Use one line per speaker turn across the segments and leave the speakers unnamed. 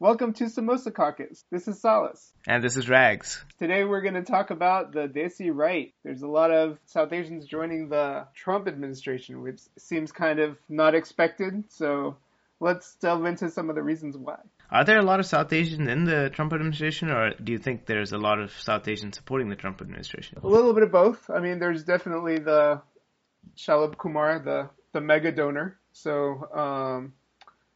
Welcome to Samosa Caucus. This is Salas.
And this is Rags.
Today we're going to talk about the Desi right. There's a lot of South Asians joining the Trump administration, which seems kind of not expected. So let's delve into some of the reasons why.
Are there a lot of South Asians in the Trump administration, or do you think there's a lot of South Asians supporting the Trump administration?
A little bit of both. I mean, there's definitely the Shalabh Kumar, the the mega donor. So um,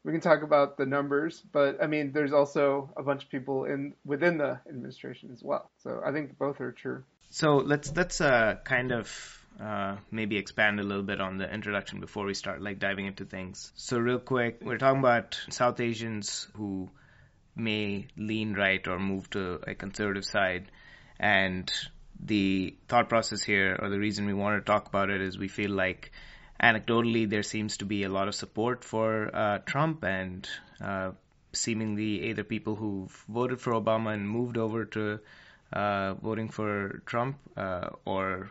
we can talk about the numbers, but I mean, there's also a bunch of people in within the administration as well. So I think both are true.
So let's let's uh, kind of uh, maybe expand a little bit on the introduction before we start like diving into things. So real quick, we're talking about South Asians who may lean right or move to a conservative side, and the thought process here, or the reason we want to talk about it, is we feel like anecdotally, there seems to be a lot of support for uh, Trump and uh, seemingly either people who've voted for Obama and moved over to uh, voting for Trump, uh, or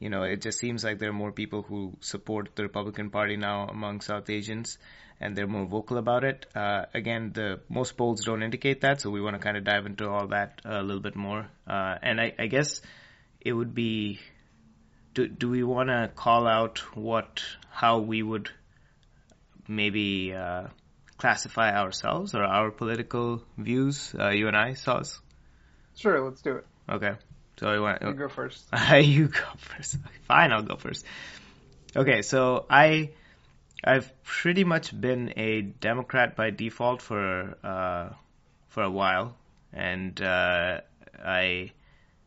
you know, it just seems like there are more people who support the Republican Party now among South Asians, and they're more vocal about it. Uh, again, the most polls don't indicate that, so we want to kind of dive into all that a little bit more. Uh, and I, I guess it would be do do we want to call out what how we would maybe uh, classify ourselves or our political views? Uh, you and I, Sauce.
Sure, let's do it.
Okay. So you want
you go first.
you go first. Fine, I'll go first. Okay, so I I've pretty much been a Democrat by default for uh, for a while, and uh, I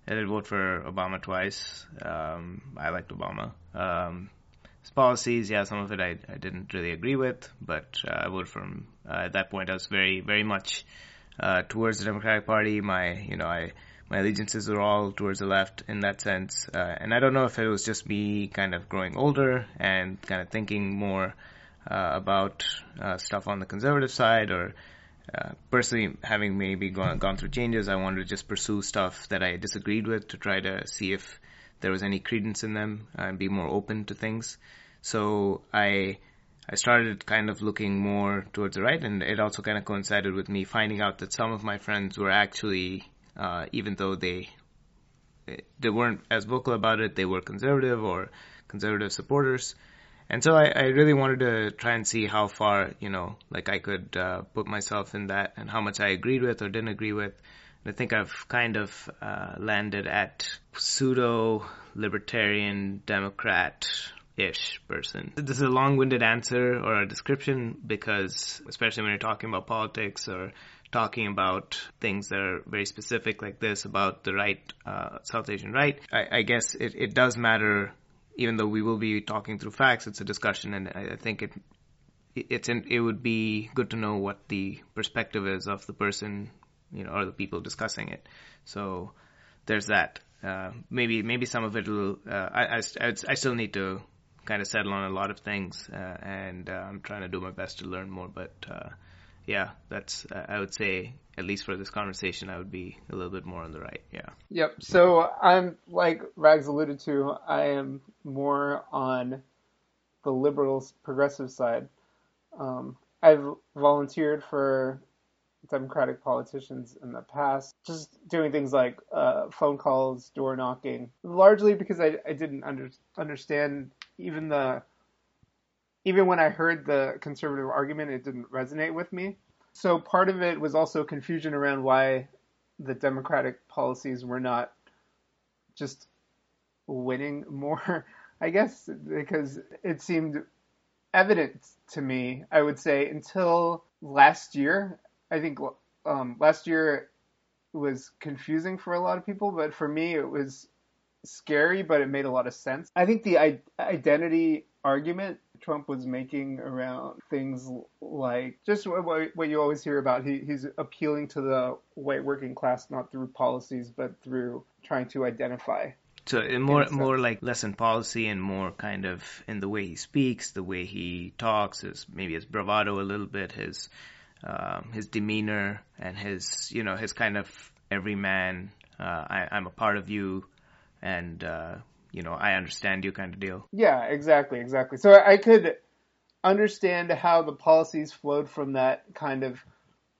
I did vote for Obama twice. Um, I liked Obama. Um, his policies, yeah, some of it I, I didn't really agree with, but uh, I voted for him. Uh, at that point, I was very, very much uh, towards the Democratic Party. My, you know, I my allegiances were all towards the left in that sense. Uh, and I don't know if it was just me kind of growing older and kind of thinking more uh, about uh, stuff on the conservative side or uh, personally, having maybe gone, gone through changes, I wanted to just pursue stuff that I disagreed with to try to see if there was any credence in them and be more open to things. So I I started kind of looking more towards the right, and it also kind of coincided with me finding out that some of my friends were actually, uh, even though they they weren't as vocal about it, they were conservative or conservative supporters. And so I, I, really wanted to try and see how far, you know, like I could uh, put myself in that and how much I agreed with or didn't agree with. And I think I've kind of uh, landed at pseudo libertarian Democrat ish person. This is a long winded answer or a description because, especially when you're talking about politics or talking about things that are very specific like this about the right, uh, South Asian right, I, I guess it, it does matter even though we will be talking through facts, it's a discussion, and I, think it it's in, it would be good to know what the perspective is of the person, you know, or the people discussing it. So there's that. Uh, maybe maybe some of it will. Uh, I, I, I still need to kind of settle on a lot of things, uh, and uh, I'm trying to do my best to learn more. But uh, yeah, that's I would say at least for this conversation, I would be a little bit more on the right. Yeah.
Yep. So I'm like Rags alluded to. I am more on the liberals progressive side. Um, I've volunteered for Democratic politicians in the past, just doing things like uh, phone calls, door knocking, largely because I, I didn't under, understand even the even when I heard the conservative argument, it didn't resonate with me. So part of it was also confusion around why the Democratic policies were not just winning more, I guess, because it seemed evident to me, I would say, until last year. I think um, last year was confusing for a lot of people, but for me, it was scary, but it made a lot of sense. I think the I- identity argument Trump was making around things like just what, what you always hear about. He, he's appealing to the white working class not through policies, but through trying to identify.
So more more like less in policy and more kind of in the way he speaks, the way he talks, his maybe his bravado a little bit, his um, his demeanor and his you know his kind of every man. Uh, I, I'm a part of you, and uh, you know, I understand you kind of deal.
Yeah, exactly, exactly. So I could understand how the policies flowed from that kind of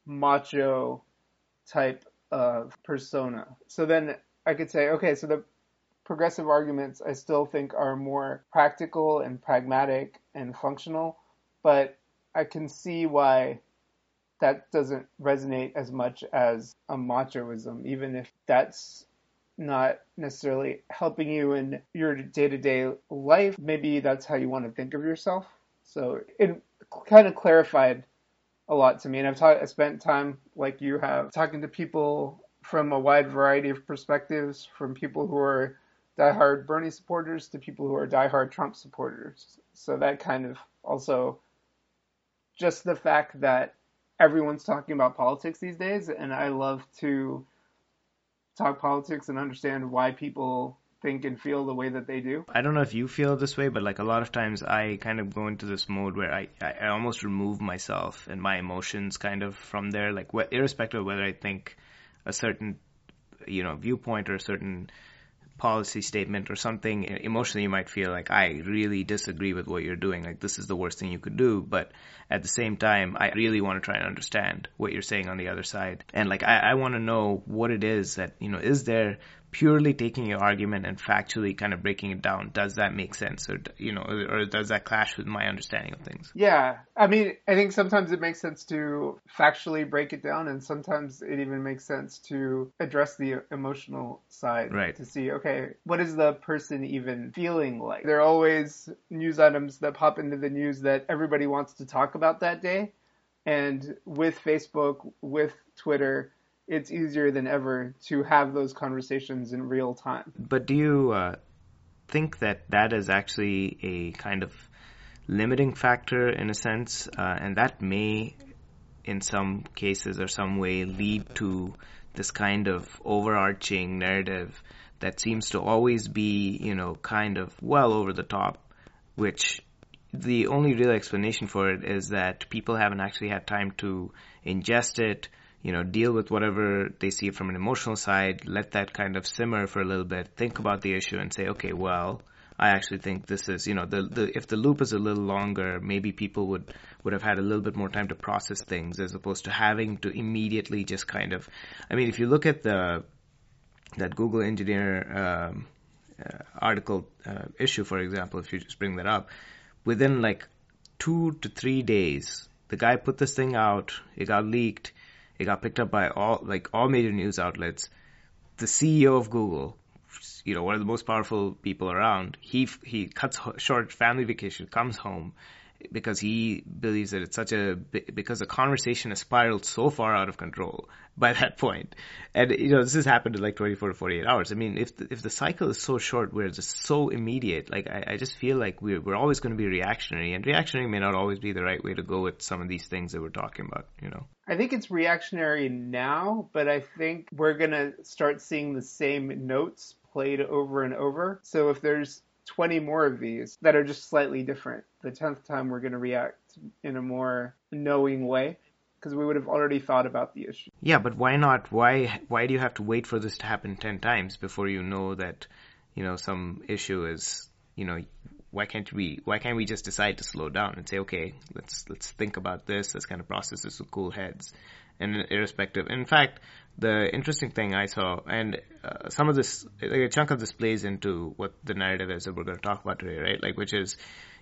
macho type of persona. So then I could say, okay, so the progressive arguments I still think are more practical and pragmatic and functional, but I can see why that doesn't resonate as much as a machoism, even if that's not necessarily helping you in your day to day life. Maybe that's how you want to think of yourself. So it kind of clarified a lot to me. And I've, I spent time, like you have, talking to people from a wide variety of perspectives, from people who are diehard Bernie supporters to people who are diehard Trump supporters. So that kind of also just the fact that everyone's talking about politics these days, and I love to talk politics and understand why people think and feel the way that they do.
I don't know if you feel this way, but like a lot of times I kind of go into this mode where I, I almost remove myself and my emotions kind of from there, like irrespective of whether I think a certain, you know, viewpoint or a certain policy statement or something emotionally you might feel like I really disagree with what you're doing like this is the worst thing you could do but at the same time I really want to try and understand what you're saying on the other side. And like I, I want to know what it is that you know is there purely taking your argument and factually kind of breaking it down, does that make sense, or you know, or does that clash with my understanding of things?
Yeah, I mean, I think sometimes it makes sense to factually break it down, and sometimes it even makes sense to address the emotional side,
right?
To see, okay, what is the person even feeling like? There are always news items that pop into the news that everybody wants to talk about that day, and with Facebook, with Twitter it's easier than ever to have those conversations in real time.
But do you uh, think that that is actually a kind of limiting factor in a sense, uh, and that may, in some cases or some way, lead to this kind of overarching narrative that seems to always be, you know, kind of well over the top, which the only real explanation for it is that people haven't actually had time to ingest it, you know, deal with whatever they see from an emotional side, let that kind of simmer for a little bit, think about the issue and say, okay, well, I actually think this is, you know, the, the, if the loop is a little longer, maybe people would, would have had a little bit more time to process things as opposed to having to immediately just kind of, I mean, if you look at the, that Google engineer, um, uh, article, uh, issue, for example, if you just bring that up, within like two to three days, the guy put this thing out, it got leaked, it got picked up by all like all major news outlets. The CEO of Google, you know, one of the most powerful people around, he he cuts short family vacation, comes home, because he believes that it's such a because the conversation has spiraled so far out of control by that point, and you know this has happened in like 24 to 48 hours. I mean, if the, if the cycle is so short, where it's just so immediate, like I, I just feel like we're we're always going to be reactionary, and reactionary may not always be the right way to go with some of these things that we're talking about. You know,
I think it's reactionary now, but I think we're going to start seeing the same notes played over and over. So if there's 20 more of these that are just slightly different. The 10th time we're going to react in a more knowing way because we would have already thought about the issue.
Yeah, but why not? Why why do you have to wait for this to happen 10 times before you know that, you know, some issue is, you know, why can't we why can't we just decide to slow down and say, okay, let's let's think about this, let's kind of process this with cool heads and irrespective. In fact, the interesting thing I saw, and uh, some of this, like a chunk of this plays into what the narrative is that we're going to talk about today, right? Like, which is,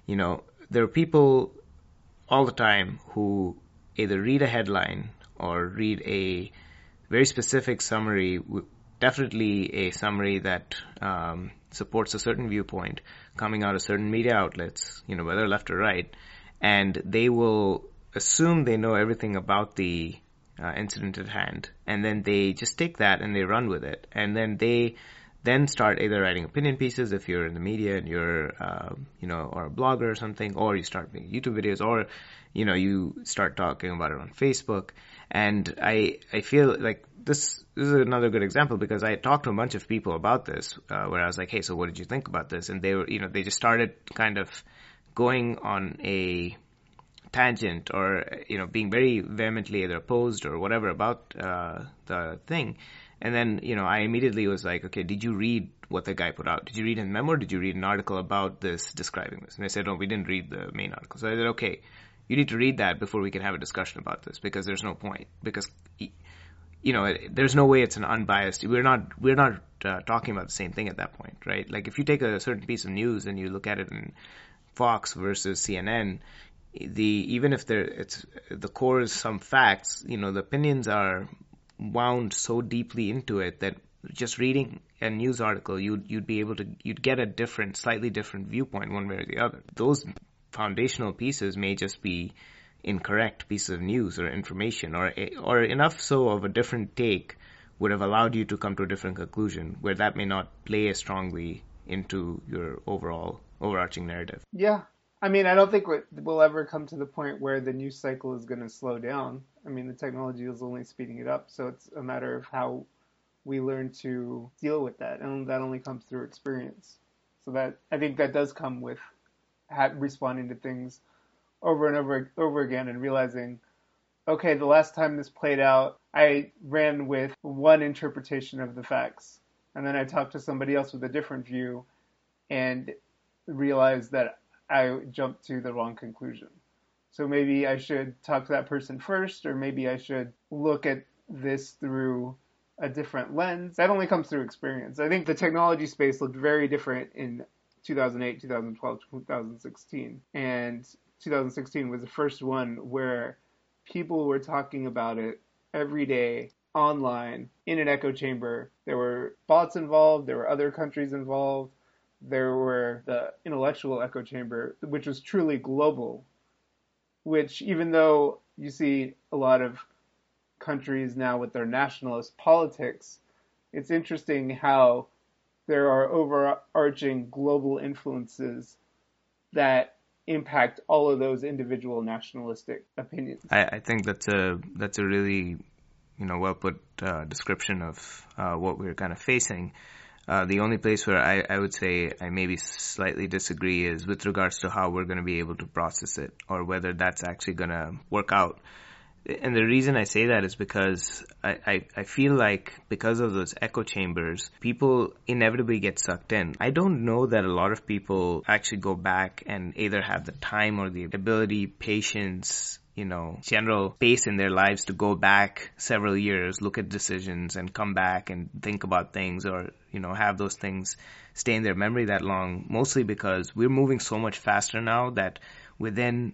you know, there are people all the time who either read a headline or read a very specific summary, definitely a summary that um, supports a certain viewpoint coming out of certain media outlets, you know, whether left or right, and they will assume they know everything about the uh, incident at hand, and then they just take that and they run with it, and then they then start either writing opinion pieces if you're in the media and you're, uh, you know, or a blogger or something, or you start making YouTube videos, or you know, you start talking about it on Facebook. And I I feel like this, this is another good example because I talked to a bunch of people about this, uh, where I was like, hey, so what did you think about this? And they were, you know, they just started kind of going on a tangent or you know being very vehemently either opposed or whatever about uh, the thing and then you know i immediately was like okay did you read what the guy put out did you read his memo did you read an article about this describing this and they said no we didn't read the main article so i said okay You need to read that before we can have a discussion about this because there's no point. Because you know, there's no way it's an unbiased. We're not we're not uh, talking about the same thing at that point, right? Like if you take a certain piece of news and you look at it in Fox versus CNN, the even if there it's the core is some facts, you know, the opinions are wound so deeply into it that just reading a news article, you'd you'd be able to you'd get a different, slightly different viewpoint one way or the other. Those foundational pieces may just be incorrect pieces of news or information, or or enough so of a different take would have allowed you to come to a different conclusion, where that may not play as strongly into your overall overarching narrative.
Yeah, I mean, I don't think we'll ever come to the point where the news cycle is going to slow down. I mean, the technology is only speeding it up, so it's a matter of how we learn to deal with that, and that only comes through experience. So that I think that does come with responding to things over and over over again and realizing, okay, the last time this played out, I ran with one interpretation of the facts, and then I talked to somebody else with a different view, and realized that I jumped to the wrong conclusion. So maybe I should talk to that person first, or maybe I should look at this through a different lens. That only comes through experience. I think the technology space looked very different in 2008, 2012, 2016. And 2016 was the first one where people were talking about it every day online in an echo chamber. There were bots involved, there were other countries involved, there were the intellectual echo chamber, which was truly global. Which, even though you see a lot of countries now with their nationalist politics, it's interesting how there are overarching global influences that impact all of those individual nationalistic opinions.
I, I think that's a that's a really you know well put uh, description of uh, what we're kind of facing. Uh, the only place where I, I would say I maybe slightly disagree is with regards to how we're going to be able to process it or whether that's actually going to work out and the reason I say that is because I, I, I, feel like because of those echo chambers, people inevitably get sucked in. I don't know that a lot of people actually go back and either have the time or the ability, patience, you know, general pace in their lives to go back several years, look at decisions and come back and think about things or, you know, have those things stay in their memory that long, mostly because we're moving so much faster now that within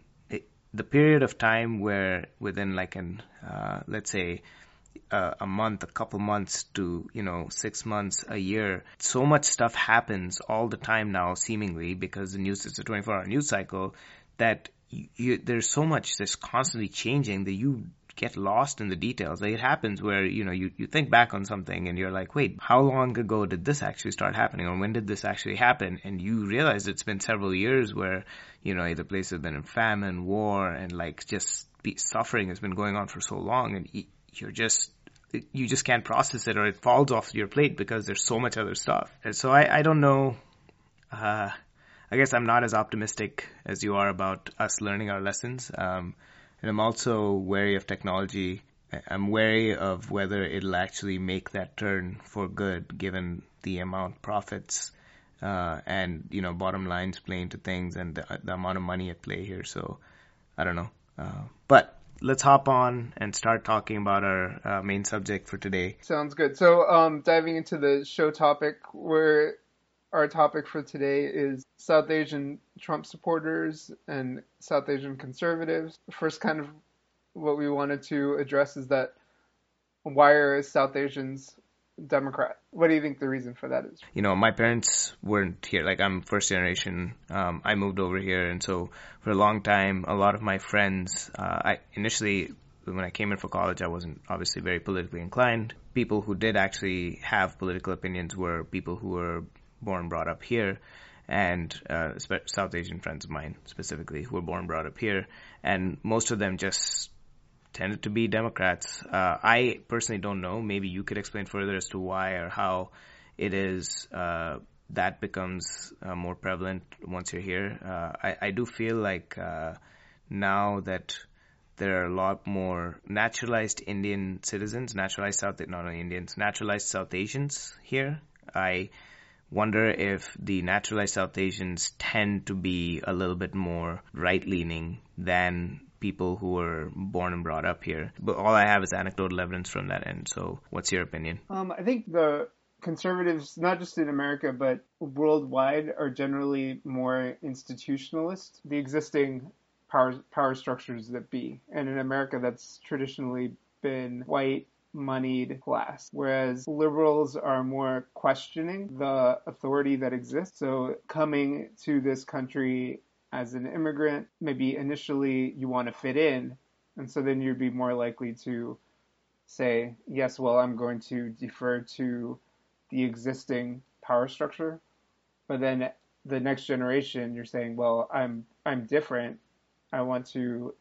the period of time where within like an uh, let's say uh, a month, a couple months to you know six months, a year, so much stuff happens all the time now, seemingly because the news is a 24-hour news cycle that you, there's so much that's constantly changing that you get lost in the details. Like it happens where, you know, you, you think back on something and you're like, wait, how long ago did this actually start happening? Or when did this actually happen? And you realize it's been several years where, you know, either places have been in famine, war, and like just suffering has been going on for so long and you're just, you just can't process it or it falls off your plate because there's so much other stuff. And so I, I don't know, uh, I guess I'm not as optimistic as you are about us learning our lessons. Um, and I'm also wary of technology. I'm wary of whether it'll actually make that turn for good, given the amount profits uh, and you know bottom lines playing to things and the, the, amount of money at play here. So I don't know, uh, but let's hop on and start talking about our uh, main subject for today.
Sounds good. So um, diving into the show topic, we're our topic for today is South Asian Trump supporters and South Asian conservatives. First, kind of what we wanted to address is that why are South Asians Democrat? What do you think the reason for that is?
You know, my parents weren't here. Like, I'm first generation. Um, I moved over here, and so for a long time, a lot of my friends, uh, I initially when I came in for college, I wasn't obviously very politically inclined. People who did actually have political opinions were people who were born brought up here, and uh, South Asian friends of mine specifically who were born brought up here, and most of them just tended to be Democrats. Uh, I personally don't know. Maybe you could explain further as to why or how it is uh, that becomes uh, more prevalent once you're here. Uh, I, I, do feel like uh, now that there are a lot more naturalized Indian citizens, naturalized South, not only Indians, naturalized South Asians here. I wonder if the naturalized South Asians tend to be a little bit more right leaning than people who were born and brought up here. But all I have is anecdotal evidence from that end. So, what's your opinion?
Um, I think the conservatives, not just in America, but worldwide, are generally more institutionalist. The existing power power structures that be, and in America, that's traditionally been white moneyed class, whereas liberals are more questioning the authority that exists. So coming to this country as an immigrant, maybe initially you want to fit in, and so then you'd be more likely to say, yes, well, I'm going to defer to the existing power structure. But then the next generation, you're saying, well, I'm I'm different. I want to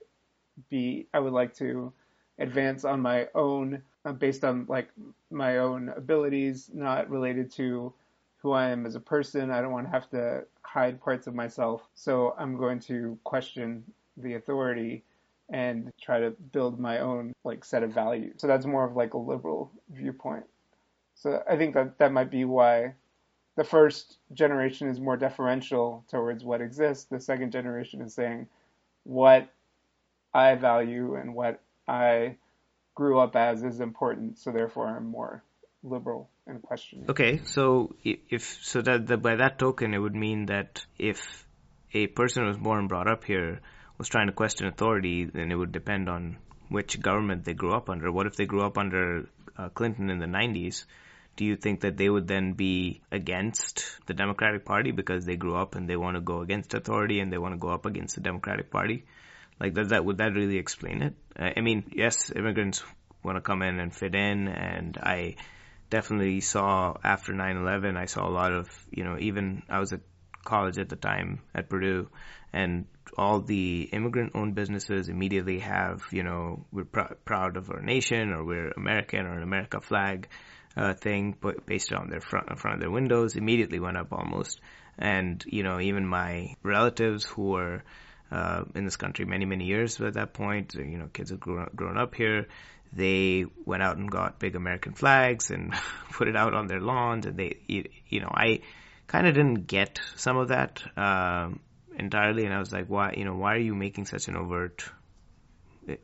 be. I would like to advance on my own, Um, based on like my own abilities, not related to who I am as a person. I don't want to have to hide parts of myself. So I'm going to question the authority and try to build my own like set of values. So that's more of like a liberal viewpoint. So I think that that might be why the first generation is more deferential towards what exists. The second generation is saying what I value and what I grew up as is important. So therefore, I'm more liberal and questioning.
Okay, so if so that the, by that token, it would mean that if a person who was born brought up here was trying to question authority, then it would depend on which government they grew up under. What if they grew up under uh, Clinton in the 90s? Do you think that they would then be against the Democratic Party because they grew up and they want to go against authority and they want to go up against the Democratic Party? Like, does that would that really explain it? Uh, I mean, yes, immigrants want to come in and fit in, and I definitely saw after 9/11, I saw a lot of you know even I was at college at the time at Purdue, and all the immigrant-owned businesses immediately have you know we're pr- proud of our nation or we're American or an America flag uh, thing, but based on their front in front of their windows, immediately went up almost. And you know even my relatives who were uh, in this country many many years at that point, you know kids have grown, grown up here they went out and got big American flags and put it out on their lawns. And they, you know, I kind of didn't get some of that um, entirely. And I was like, why, you know, why are you making such an overt?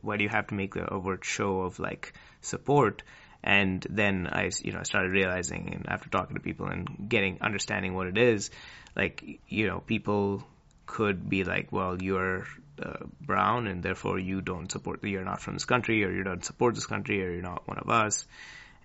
Why do you have to make the overt show of like support? And then I, you know, I started realizing, and after talking to people and getting understanding what it is, like, you know, people could be like, well, you're uh, brown and therefore you don't support, you're not from this country or you don't support this country or you're not one of us.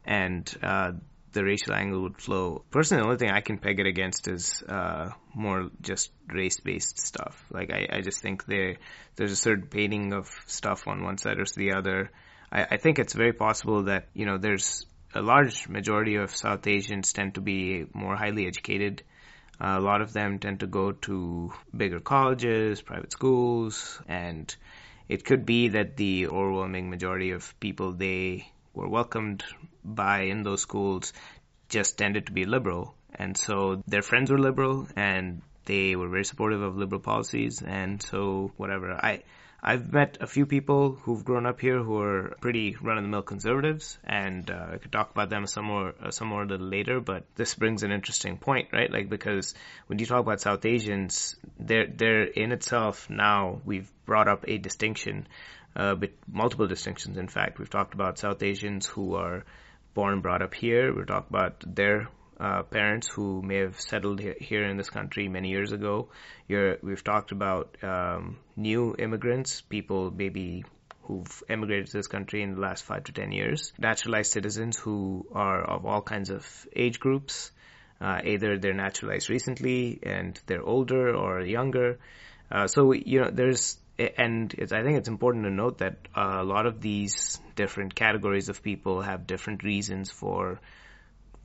And, uh, the racial angle would flow. Personally, the only thing I can peg it against is, uh, more just race-based stuff. Like, I, I just think there, there's a certain painting of stuff on one side or the other. I, I think it's very possible that, you know, there's a large majority of South Asians tend to be more highly educated a lot of them tend to go to bigger colleges, private schools, and it could be that the overwhelming majority of people they were welcomed by in those schools just tended to be liberal. And so their friends were liberal and they were very supportive of liberal policies. And so whatever. I, I've met a few people who've grown up here who are pretty run-of-the-mill conservatives, and uh, I could talk about them some more, uh, some more a little later. But this brings an interesting point, right? Like because when you talk about South Asians, they're they're in itself now we've brought up a distinction, uh, multiple distinctions. In fact, we've talked about South Asians who are born and brought up here. We've talked about their uh, parents who may have settled here in this country many years ago. You're, we've talked about um, new immigrants, people maybe who've emigrated to this country in the last five to ten years, naturalized citizens who are of all kinds of age groups. Uh, either they're naturalized recently and they're older or younger. Uh, so you know, there's and I think it's important to note that a lot of these different categories of people have different reasons for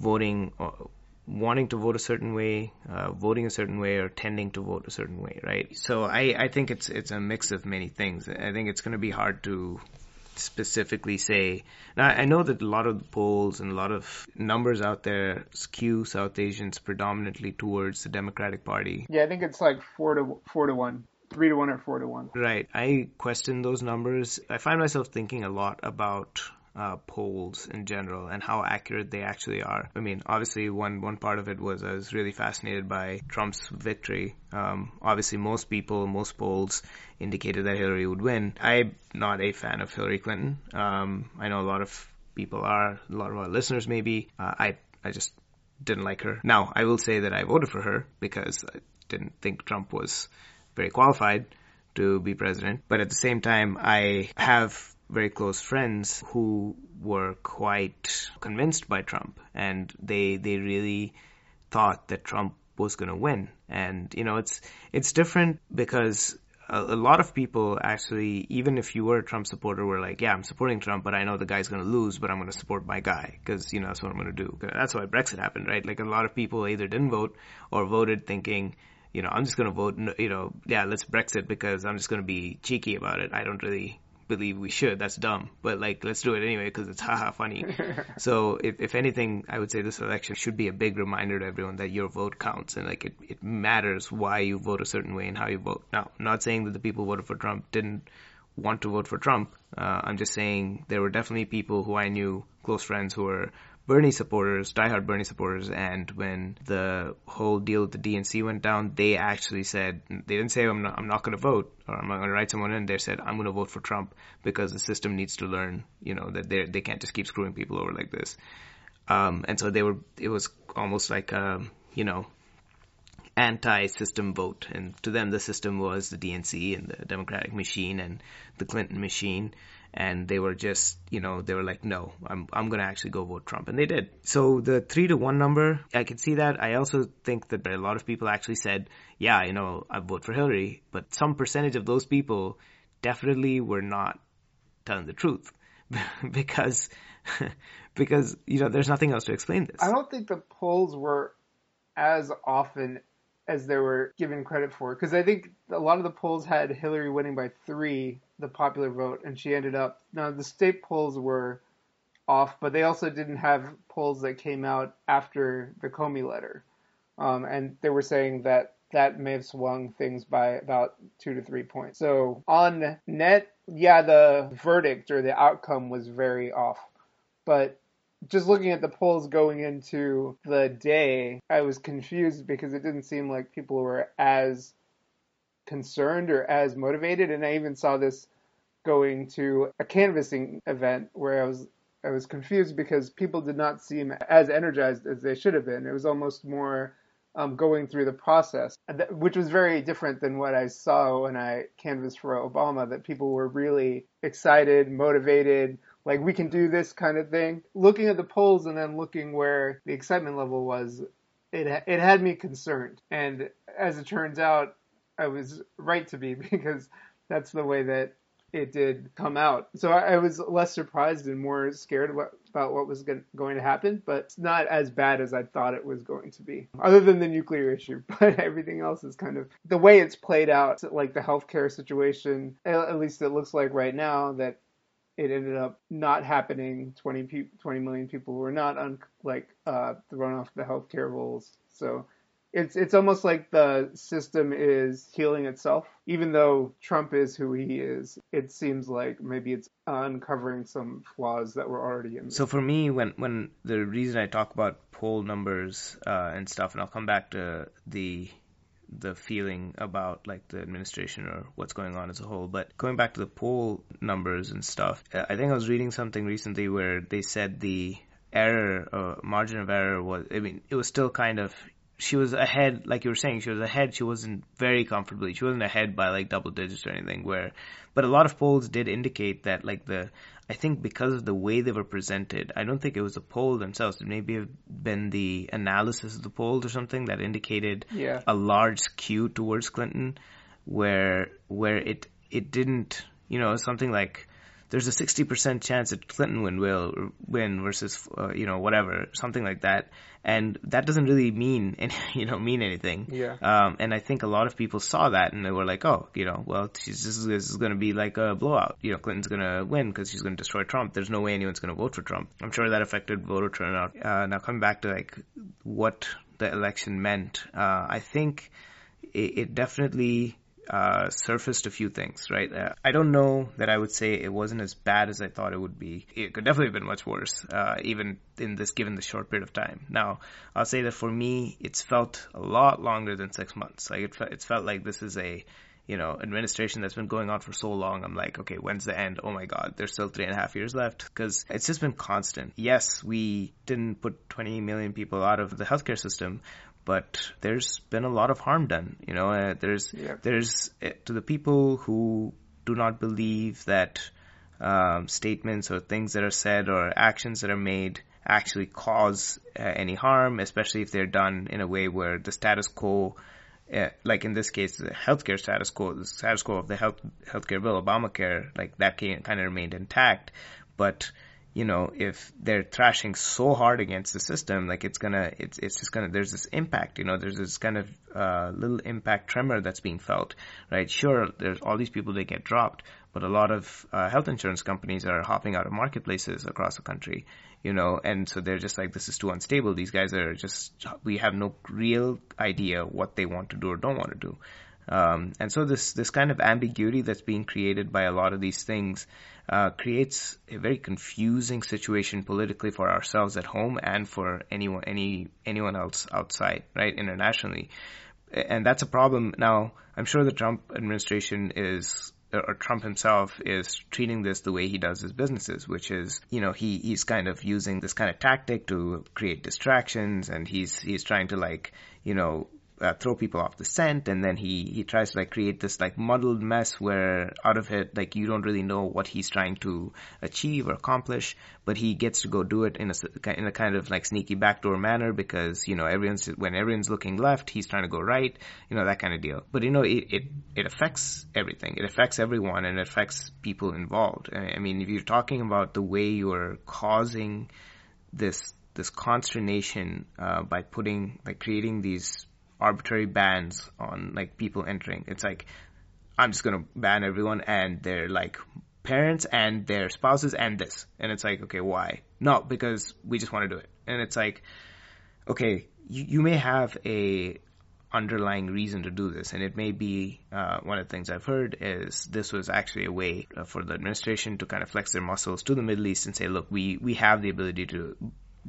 voting or uh, wanting to vote a certain way, uh, voting a certain way, or tending to vote a certain way, right? So I, I think it's it's a mix of many things. I think it's going to be hard to specifically say. Now I know that a lot of the polls and a lot of numbers out there skew South Asians predominantly towards the Democratic Party.
Yeah, I think it's like four to four to one three to one or four to one.
Right. I question those numbers. I find myself thinking a lot about uh, polls in general and how accurate they actually are. I mean, obviously, one one part of it was I was really fascinated by Trump's victory. Um, obviously, most people, most polls indicated that Hillary would win. I'm not a fan of Hillary Clinton. Um, I know a lot of people are, a lot of our listeners maybe. Uh, I I just didn't like her. Now, I will say that I voted for her because I didn't think Trump was very qualified to be president. But at the same time, I have very close friends who were quite convinced by Trump and they they really thought that Trump was going to win. And you know, it's it's different because a, a, lot of people actually, even if you were a Trump supporter, were like, "Yeah, I'm supporting Trump, but I know the guy's going to lose, but I'm going to support my guy because you know that's what I'm going to do." That's why Brexit happened, right? Like a lot of people either didn't vote or voted thinking, you know, I'm just going to vote, you know, yeah, let's Brexit because I'm just going to be cheeky about it. I don't really believe we should. That's dumb. But like, let's do it anyway because it's haha funny. so if, if anything, I would say this election should be a big reminder to everyone that your vote counts and like it, it matters why you vote a certain way and how you vote. Now, I'm not saying that the people who voted for Trump didn't want to vote for Trump. Uh, I'm just saying there were definitely people who I knew, close friends who were Bernie supporters, diehard Bernie supporters, and when the whole deal with the DNC went down, they actually said they didn't say I'm not I'm not going to vote or I'm not going to write someone in. They said I'm going to vote for Trump because the system needs to learn, you know, that they they can't just keep screwing people over like this. Um, and so they were. It was almost like a, um, you know anti-system vote, and to them the system was the DNC and the Democratic machine and the Clinton machine and they were just, you know, they were like, no, I'm, I'm going to actually go vote Trump. And they did. So the three to one number, I can see that. I also think that a lot of people actually said, yeah, you know, I vote for Hillary, but some percentage of those people definitely were not telling the truth because, because, you know, there's nothing else to explain this.
I don't think the polls were as often as they were given credit for because I think a lot of the polls had Hillary winning by three the popular vote, and she ended up. Now the state polls were off, but they also didn't have polls that came out after the Comey letter, um, and they were saying that that may have swung things by about two to three points. So on net, yeah, the verdict or the outcome was very off, but just looking at the polls going into the day, I was confused because it didn't seem like people were as concerned or as motivated. And I even saw this going to a canvassing event where I was I was confused because people did not seem as energized as they should have been. It was almost more um, going through the process, which was very different than what I saw when I canvassed for Obama. That people were really excited, motivated, like we can do this kind of thing. Looking at the polls and then looking where the excitement level was, it it had me concerned. And as it turns out, I was right to be because that's the way that it did come out. So I, I was less surprised and more scared about, about what was going to happen, but it's not as bad as I thought it was going to be, other than the nuclear issue. But everything else is kind of the way it's played out, like the healthcare situation. At least it looks like right now that it ended up not happening. 20, pe- 20 million people were not un- like uh, thrown off the healthcare rolls. So it's it's almost like the system is healing itself. Even though Trump is who he is, it seems like maybe it's uncovering some flaws that were already in.
So for me, when when the reason I talk about poll numbers uh, and stuff, and I'll come back to the the feeling about like the administration or what's going on as a whole. But going back to the poll numbers and stuff, I think I was reading something recently where they said the error uh, margin of error was I mean it was still kind of she was ahead, like you were saying, she was ahead. She wasn't very comfortably. She wasn't ahead by like double digits or anything. Where, but a lot of polls did indicate that like the, I think because of the way they were presented, I don't think it was the poll themselves. It maybe have been the analysis of the polls or something that indicated
yeah.
a large skew towards Clinton, where where it it didn't, you know, something like there's a 60% chance that Clinton win will win versus uh, you know whatever something like that. And that doesn't really mean any, you know mean anything.
Yeah.
Um, and I think a lot of people saw that and they were like oh you know well this is, this is going to be like a blowout. You know Clinton's going to win because she's going to destroy Trump. There's no way anyone's going to vote for Trump. I'm sure that affected voter turnout. Uh, now coming back to like what the election meant uh, I think it, it definitely uh, surfaced a few things, right? Uh, I don't know that I would say it wasn't as bad as I thought it would be. It could definitely have been much worse, uh, even in this, given the short period of time. Now, I'll say that for me, it's felt a lot longer than six months. Like it, it's felt like this is a, you know, administration that's been going on for so long. I'm like, okay, when's the end? Oh my God, there's still three and a half years left because it's just been constant. Yes, we didn't put 20 million people out of the healthcare system, but there's been a lot of harm done. You know, uh, there's yep. there's uh, to the people who do not believe that um, statements or things that are said or actions that are made actually cause uh, any harm, especially if they're done in a way where the status quo, uh, like in this case, the healthcare status quo, the status quo of the health healthcare bill, Obamacare, like that kind of remained intact, but you know, if they're thrashing so hard against the system, like it's gonna, it's, it's just gonna, there's this impact, you know, there's this kind of, uh, little impact tremor that's being felt, right? Sure, there's all these people that get dropped, but a lot of, uh, health insurance companies are hopping out of marketplaces across the country, you know, and so they're just like, this is too unstable. These guys are just, we have no real idea what they want to do or don't want to do. Um, and so this, this kind of ambiguity that's being created by a lot of these things, uh, creates a very confusing situation politically for ourselves at home and for anyone any anyone else outside, right, internationally. And that's a problem. Now, I'm sure the Trump administration is or Trump himself is treating this the way he does his businesses, which is, you know, he, he's kind of using this kind of tactic to create distractions and he's, he's trying to like, you know, uh, throw people off the scent and then he he tries to like create this like muddled mess where out of it like you don't really know what he's trying to achieve or accomplish but he gets to go do it in a in a kind of like sneaky backdoor manner because you know everyone's when everyone's looking left he's trying to go right you know that kind of deal. But you know it it, it affects everything. It affects everyone and it affects people involved. I mean if you're talking about the way you're causing this this consternation uh, by putting by creating these arbitrary bans on like people entering. It's like I'm just gonna ban everyone and their like parents and their spouses and this. And it's like, okay, why? No, because we just want to do it. And it's like, okay, you, you may have a underlying reason to do this, and it may be uh, one of the things I've heard is this was actually a way uh, for the administration to kind of flex their muscles to the Middle East and say, look, we we have the ability to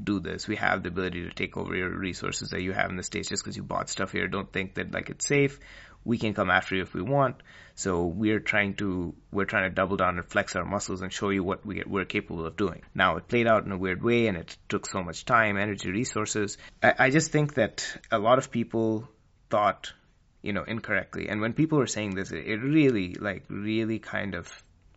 do this. We have the ability to take over your resources that you have in the States just because you bought stuff here. Don't think that like it's safe. We can come after you if we want. So we're trying to, we're trying to double down and flex our muscles and show you what we, we're capable of doing. Now it played out in a weird way and it took so much time, energy, resources. I, I just think that a lot of people thought, you know, incorrectly. And when people were saying this, it, it really, like, really kind of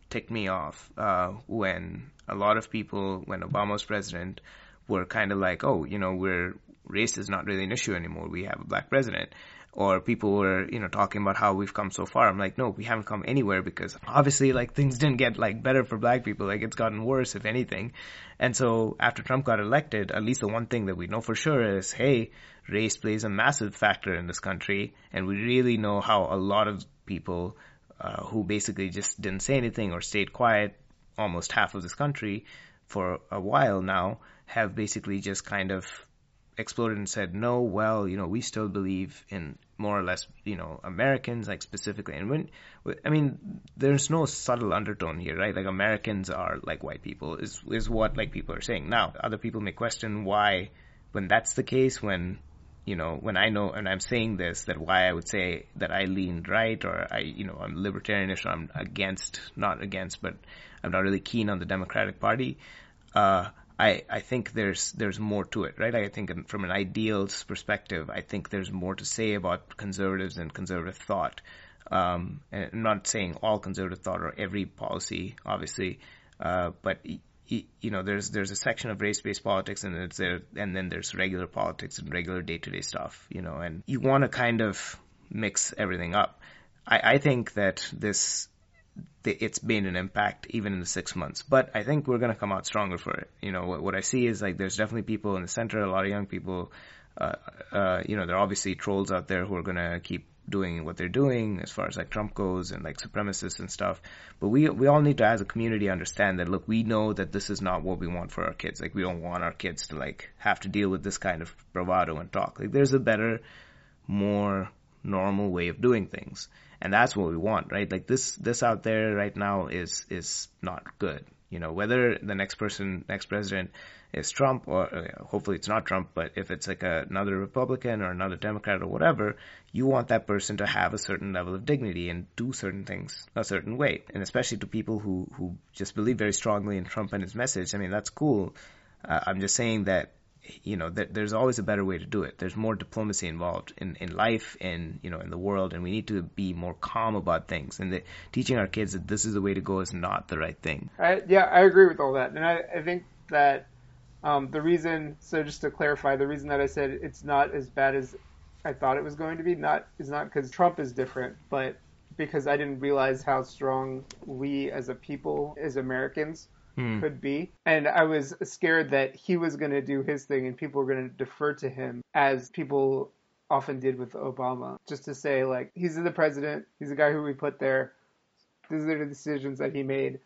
ticked me off, uh, when a lot of people, when Obama was president, were kind of like, oh, you know, we're race is not really an issue anymore. We have a black president. Or people were, you know, talking about how we've come so far. I'm like, no, we haven't come anywhere because obviously, like, things didn't get, like, better for black people. Like, it's gotten worse, if anything. And so, after Trump got elected, at least the one thing that we know for sure is, hey, race plays a massive factor in this country. And we really know how a lot of people, uh, who basically just didn't say anything or stayed quiet, almost half of this country for a while now, have basically just kind of exploded and said, no, well, you know, we still believe in more or less, you know, Americans, like specifically. And when, I mean, there's no subtle undertone here, right? Like Americans are like white people is, is what like people are saying. Now, other people may question why, when that's the case, when, you know, when I know, and I'm saying this, that why I would say that I lean right or I, you know, I'm libertarianish or I'm against, not against, but I'm not really keen on the Democratic Party. Uh, I, I think there's there's more to it, right? I think from an ideals perspective, I think there's more to say about conservatives and conservative thought. Um, and I'm not saying all conservative thought or every policy, obviously, uh, but you know, there's there's a section of race-based politics, and it's there, and then there's regular politics and regular day-to-day stuff, you know, and you want to kind of mix everything up. I, I think that this it's been an impact even in the six months. But I think we're going to come out stronger for it. You know, what, what, I see is like there's definitely people in the center, a lot of young people. Uh, uh, you know, there are obviously trolls out there who are going to keep doing what they're doing as far as like Trump goes and like supremacists and stuff. But we we all need to, as a community, understand that look, we know that this is not what we want for our kids. Like we don't want our kids to like have to deal with this kind of bravado and talk. Like there's a better, more normal way of doing things and that's what we want, right? Like this this out there right now is is not good. You know, whether the next person, next president is Trump, or uh, hopefully it's not Trump, but if it's like a, another Republican or another Democrat or whatever, you want that person to have a certain level of dignity and do certain things a certain way. And especially to people who, who just believe very strongly in Trump and his message, I mean, that's cool. Uh, I'm just saying that you know, there's always a better way to do it. There's more diplomacy involved in, in life and, you know, in the world, and we need to be more calm about things. And teaching our kids that this is the way to go is not the right thing.
I, yeah, I agree with all that. And I, I think that um, the reason, so just to clarify, the reason that I said it's not as bad as I thought it was going to be, not is not because Trump is different, but because I didn't realize how strong we as a people, as Americans, hmm. could be. And I was scared that he was going to do his thing and people were going to defer to him as people often did with Obama. Just to say, like, he's the president, he's the guy who we put there. These are the decisions that he made.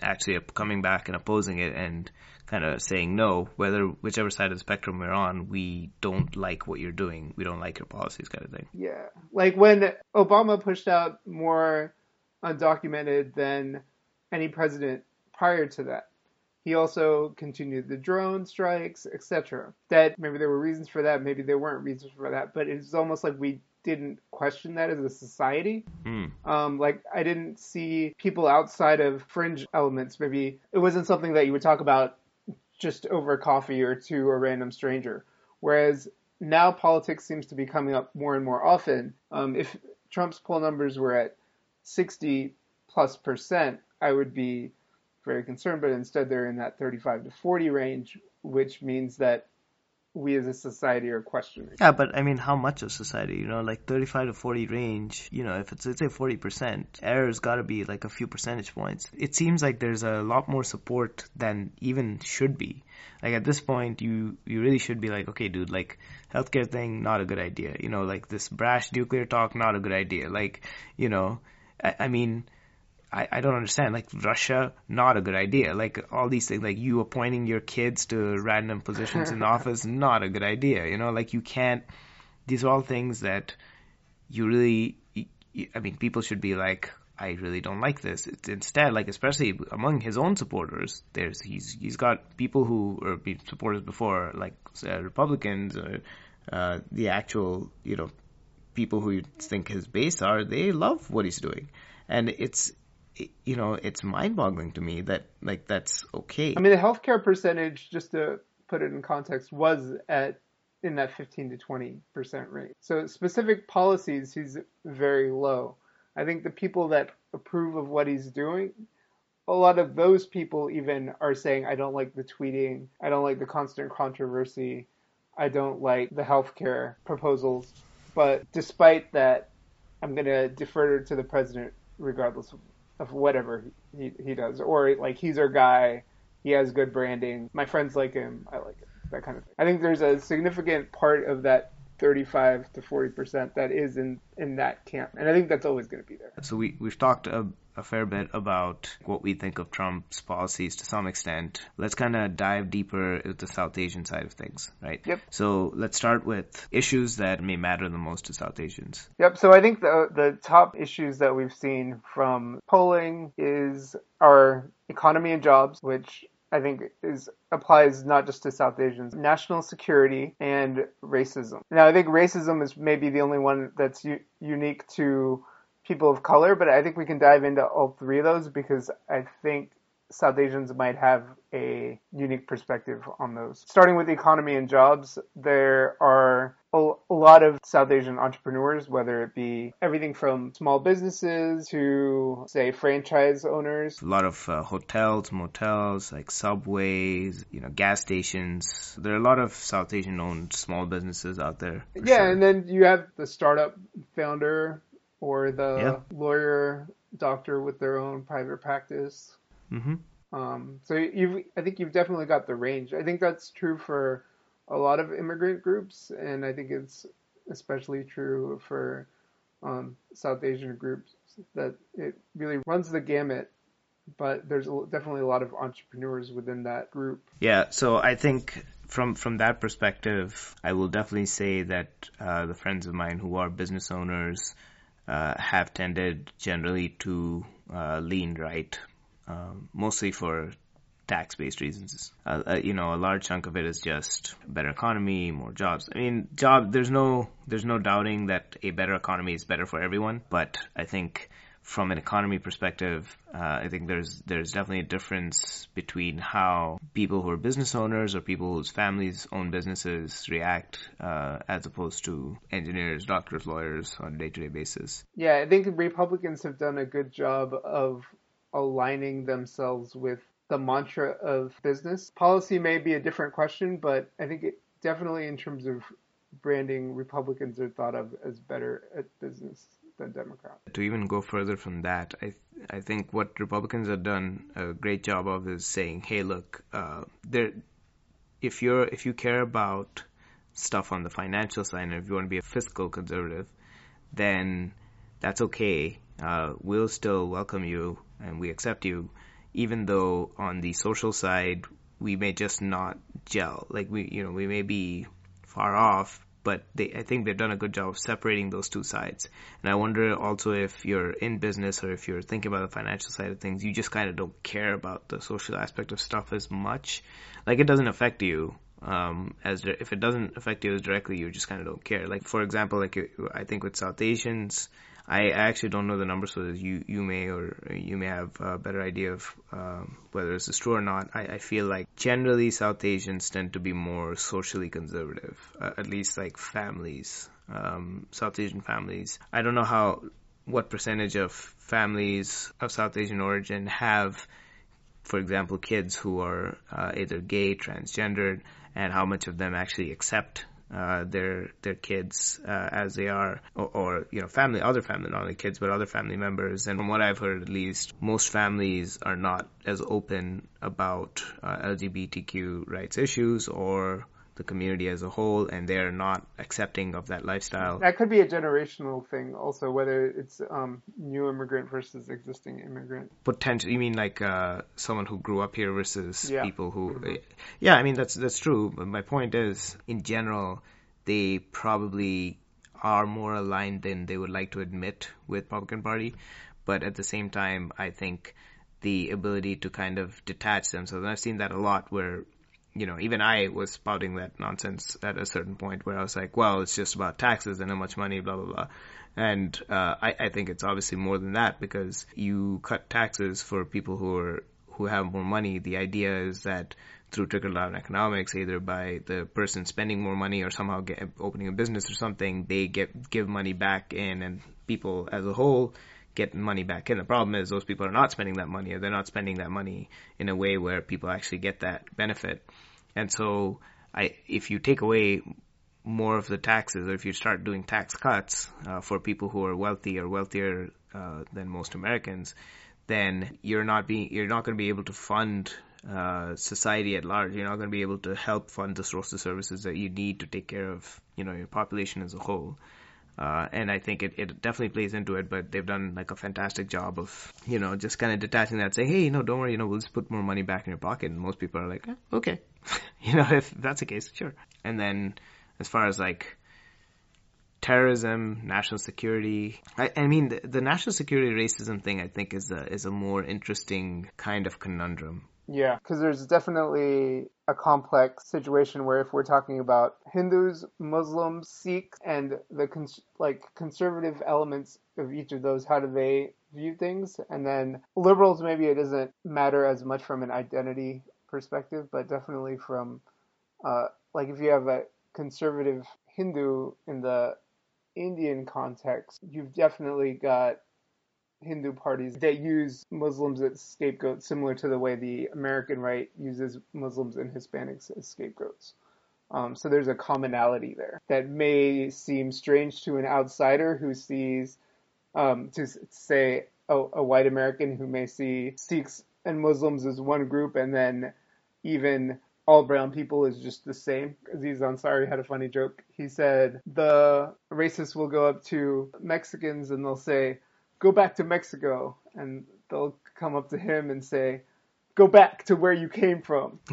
Actually, coming back and opposing it and kind of saying no, whether whichever side of the spectrum we're on, we don't like what you're doing, we don't like your policies, kind of thing.
Yeah, like when Obama pushed out more undocumented than any president prior to that. He also continued the drone strikes, etc. That maybe there were reasons for that, maybe there weren't reasons for that, but it's almost like we didn't question that as a society. Mm. Um, like I didn't see people outside of fringe elements. Maybe it wasn't something that you would talk about just over coffee or to a random stranger. Whereas now politics seems to be coming up more and more often. Um, if Trump's poll numbers were at 60 plus percent, I would be very concerned. But instead, they're in that 35 to 40 range, which means that we as a society are questioning.
Yeah, but I mean, how much of society? You know, like 35 to 40 range. You know, if it's let's say 40 percent, error's got to be like a few percentage points. It seems like there's a lot more support than even should be. Like at this point, you you really should be like, okay, dude, like healthcare thing, not a good idea. You know, like this brash nuclear talk, not a good idea. Like, you know I, I mean, I, I don't understand. Like Russia, not a good idea. Like all these things, like you appointing your kids to random positions in the office, not a good idea. You know, like you can't. These are all things that you really. I mean, people should be like, I really don't like this. It's instead, like especially among his own supporters, there's he's he's got people who are supporters before, like uh, Republicans, or uh, the actual you know people who you think his base are, they love what he's doing. And it's, you know, it's mind boggling to me that, like, that's okay.
I mean, the healthcare percentage, just to put it in context, was at in that 15 to 20 percent rate. So specific policies, he's very low. I think the people that approve of what he's doing, a lot of those people even are saying, I don't like the tweeting, I don't like the constant controversy, I don't like the healthcare proposals. But despite that, I'm going to defer to the president regardless of, whatever he, he does. Or like he's our guy. He has good branding. My friends like him. I like him. That kind of thing. I think there's a significant part of that 35 to 40 percent that is in in that camp, and I think that's always going to be there.
So we we've talked a, a fair bit about what we think of Trump's policies to some extent. Let's kind of dive deeper into the South Asian side of things, right?
Yep.
So let's start with issues that may matter the most to South Asians.
Yep. So I think the the top issues that we've seen from polling is our economy and jobs, which I think is applies not just to South Asians, national security and racism. Now, I think racism is maybe the only one that's u- unique to people of color, but I think we can dive into all three of those because I think South Asians might have a unique perspective on those. Starting with the economy and jobs, there are a, lot of South Asian entrepreneurs, whether it be everything from small businesses to, say, franchise owners.
A lot of uh, hotels, motels, like subways, you know, gas stations. There are a lot of South Asian owned small businesses out there.
Yeah, sure. and then you have the startup founder or the yeah. lawyer doctor with their own private practice. Mm-hmm. Um, so you've, I think you've definitely got the range. I think that's true for a lot of immigrant groups, and I think it's especially true for um, South Asian groups that it really runs the gamut but there's definitely a lot of entrepreneurs within that group.
Yeah, so I think from from that perspective, I will definitely say that uh, the friends of mine who are business owners uh, have tended generally to uh, lean right, um, mostly for tax-based reasons. Uh, you know, a large chunk of it is just better economy, more jobs. I mean, job. There's no there's no doubting that a better economy is better for everyone, but I think from an economy perspective, uh, I think there's there's definitely a difference between how people who are business owners or people whose families own businesses react, uh, as opposed to engineers, doctors, lawyers on a day-to-day basis.
Yeah, I think Republicans have done a good job of aligning themselves with the mantra of business. Policy may be a different question, but I think it definitely in terms of branding, Republicans are thought of as better at business than Democrats.
To even go further from that, I I think what Republicans have done a great job of is saying, hey, look, uh, there, if you're if you care about stuff on the financial side, and if you want to be a fiscal conservative, then that's okay. Uh, we'll still welcome you and we accept you, even though on the social side we may just not gel. Like we, you know, we may be far off, but they, I think they've done a good job of separating those two sides. And I wonder also if you're in business or if you're thinking about the financial side of things, you just kind of don't care about the social aspect of stuff as much. Like it doesn't affect you. Um, as if it doesn't affect you as directly, you just kind of don't care. Like for example, like I think with South Asians, I actually don't know the numbers so. You you may or you may have a better idea of um, whether this is true or not. I, I feel like generally South Asians tend to be more socially conservative, uh, at least like families, um, South Asian families. I don't know how what percentage of families of South Asian origin have, for example, kids who are uh, either gay, transgendered, and how much of them actually accept uh, their their kids uh, as they are, or, or, you know, family, other family, not only kids but other family members. And from what I've heard, at least, most families are not as open about uh, LGBTQ rights issues or the community as a whole, and they're not accepting of that lifestyle.
That could be a generational thing, also, whether it's um, new immigrant versus existing immigrant.
Potential. You mean like uh, someone who grew up here versus yeah. people who? Mm-hmm. Yeah, I mean that's that's true. But my point is, in general, they probably are more aligned than they would like to admit with Republican Party. But at the same time, I think the ability to kind of detach themselves, and I've seen that a lot where you know, even I was spouting that nonsense at a certain point where I was like, well, it's just about taxes and how much money, blah, blah, blah. And uh, I, I think it's obviously more than that because you cut taxes for people who are who have more money. The idea is that through trickle down economics, either by the person spending more money or somehow get, opening a business or something, they get give money back in, and people as a whole get money back in. The problem is those people are not spending that money, or they're not spending that money in a way where people actually get that benefit. And so I, if you take away more of the taxes, or if you start doing tax cuts uh, for people who are wealthy or wealthier uh, than most Americans, then you're not being you're not going to be able to fund uh, society at large. You're not going to be able to help fund the social services that you need to take care of you know your population as a whole. Uh, and I think it, it definitely plays into it, but they've done like a fantastic job of, you know, just kind of detaching that, saying, hey, you know, don't worry, you know, we'll just put more money back in your pocket. And most people are like, okay, you know, if that's the case, sure. And then as far as like terrorism, national security, I, I mean, the, the national security racism thing, I think is a, is a more interesting kind of conundrum
yeah, because there's definitely a complex situation where if we're talking about Hindus, Muslims, Sikhs, and the cons- like conservative elements of each of those, how do they view things? And then liberals, maybe it doesn't matter as much from an identity perspective, but definitely from uh, like if you have a conservative Hindu in the Indian context, you've definitely got Hindu parties that use Muslims as scapegoats, similar to the way the American right uses Muslims and Hispanics as scapegoats. Um, so there's a commonality there that may seem strange to an outsider who sees, um, to say, a, a white American who may see Sikhs and Muslims is one group and then even all brown people is just the same. Aziz Ansari had a funny joke. He said the racists will go up to Mexicans and they'll say, go back to Mexico. And they'll come up to him and say, "Go back to where you came from."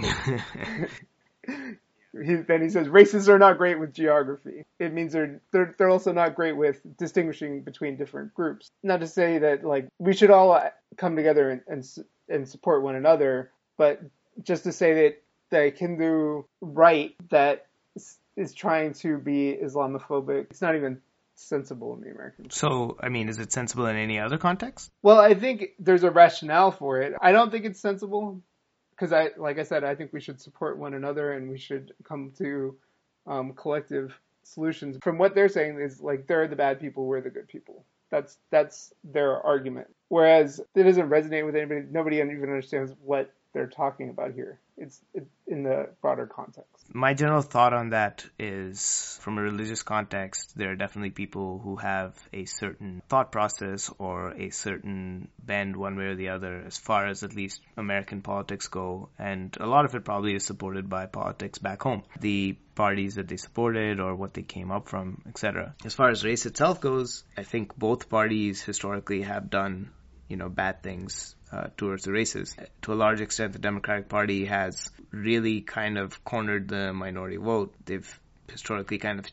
he, then he says races are not great with geography. It means they're, they're they're also not great with distinguishing between different groups. Not to say that like we should all come together and and, and support one another, but just to say that the Hindu right that is trying to be Islamophobic, it's not even sensible in the American.
So, I mean, is it sensible in any other context?
Well, I think there's a rationale for it. I don't think it's sensible because I, like I said, I think we should support one another and we should come to um, collective solutions. From what they're saying is like they're the bad people, we're the good people. That's that's their argument. Whereas it doesn't resonate with anybody. Nobody even understands what they're talking about here. It's it, in the broader context.
My general thought on that is from a religious context, there are definitely people who have a certain thought process or a certain bend one way or the other as far as at least American politics go. And a lot of it probably is supported by politics back home. The parties that they supported or what they came up from, etc. As far as race itself goes, I think both parties historically have done you know, bad things uh, towards the races. To a large extent, the Democratic Party has really kind of cornered the minority vote. They've historically kind of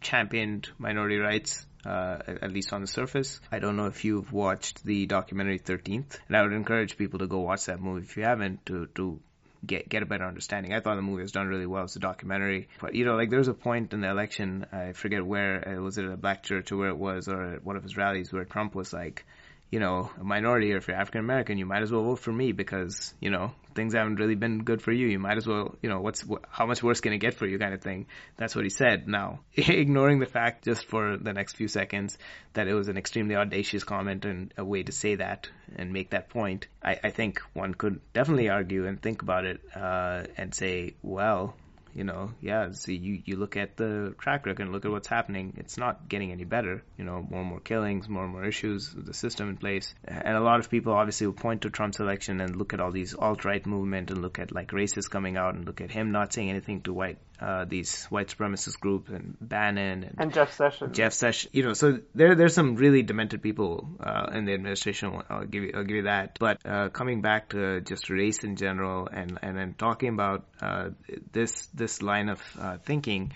championed minority rights, uh, at least on the surface. I don't know if you've watched the documentary 13th, and I would encourage people to go watch that movie if you haven't to, to get get a better understanding. I thought the movie was done really well. It's a documentary, but you know, like there was a point in the election, I forget where, uh, was it a black church or where it was, or at one of his rallies, where Trump was like, you know, a minority or if you're African American, you might as well vote for me because, you know, things haven't really been good for you. You might as well, you know, what's, how much worse can it get for you kind of thing. That's what he said. Now, ignoring the fact just for the next few seconds that it was an extremely audacious comment and a way to say that and make that point, I, I think one could definitely argue and think about it, uh, and say, well, you know, yeah, see, you, you look at the track record and look at what's happening. It's not getting any better. You know, more and more killings, more and more issues, the system in place. And a lot of people obviously will point to Trump's election and look at all these alt-right movement and look at like racists coming out and look at him not saying anything to white uh, these white supremacist groups and Bannon and,
and, Jeff Sessions.
Jeff Sessions, you know, so there there's some really demented people uh, in the administration. I'll give you I'll give you that. But uh, coming back to just race in general and and then talking about uh, this this line of uh, thinking,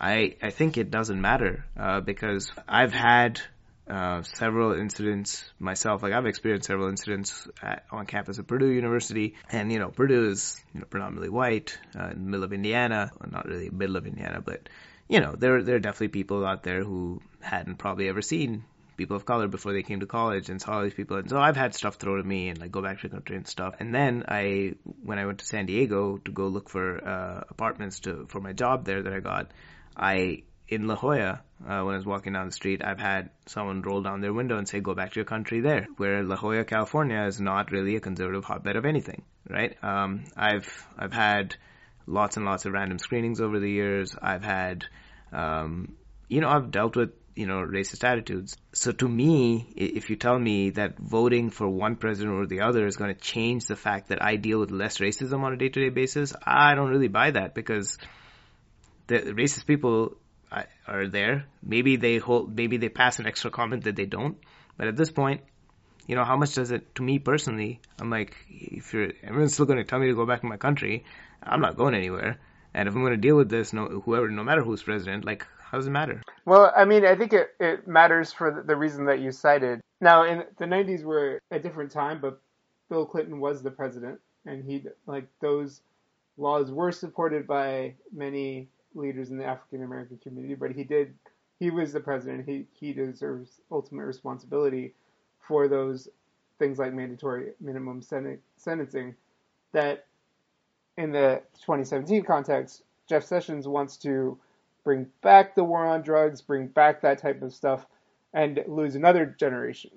I I think it doesn't matter uh, because I've had uh, several incidents myself. Like I've experienced several incidents at, on campus at Purdue University, and you know Purdue is you know predominantly white uh, in the middle of Indiana, well, not really middle of Indiana, but you know there there are definitely people out there who hadn't probably ever seen people of color before they came to college and saw all these people. And so I've had stuff thrown at me and like go back to the country and stuff. And then I, when I went to San Diego to go look for uh, apartments to for my job there that I got, I in La Jolla, uh, when I was walking down the street, I've had someone roll down their window and say, go back to your country there. Where La Jolla, California is not really a conservative hotbed of anything, right? Um, I've, I've had lots and lots of random screenings over the years. I've had, um, you know, I've dealt with, you know, racist attitudes. So to me, if you tell me that voting for one president or the other is going to change the fact that I deal with less racism on a day-to-day basis, I don't really buy that because the racist people are there. Maybe they hold, maybe they pass an extra comment that they don't. But at this point, you know, how much does it, to me personally, I'm like, if you're, everyone's still going to tell me to go back to my country, I'm not going anywhere. And if I'm going to deal with this, no, whoever, no matter who's president, like, how does it matter?
Well, I mean, I think it, it matters for the reason that you cited. Now, in the 90s were a different time, but Bill Clinton was the president, and he, like, those laws were supported by many leaders in the African American community, but he did. He was the president. He he deserves ultimate responsibility for those things like mandatory minimum sentencing. That in the 2017 context, Jeff Sessions wants to bring back the war on drugs, bring back that type of stuff, and lose another generation,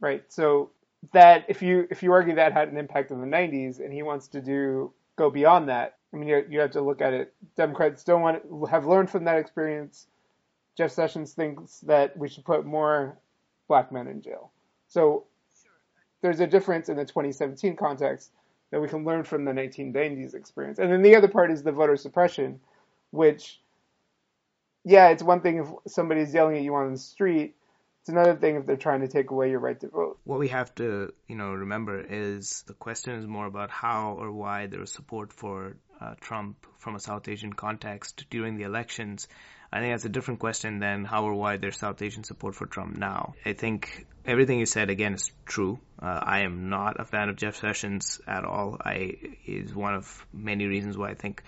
right? So that if you if you argue that had an impact in the 90s, and he wants to do go beyond that, I mean, you, you have to look at it. Democrats don't want to, have learned from that experience. Jeff Sessions thinks that we should put more black men in jail. So there's a difference in the 2017 context that we can learn from the 1990s experience. And then the other part is the voter suppression, which, yeah, it's one thing if somebody's yelling at you on the street It's another thing if they're trying to take away your right to vote.
What we have to, you know, remember is the question is more about how or why there was support for uh, Trump from a South Asian context during the elections. I think that's a different question than how or why there's South Asian support for Trump now. I think everything you said again is true. Uh, I am not a fan of Jeff Sessions at all. I is one of many reasons why I think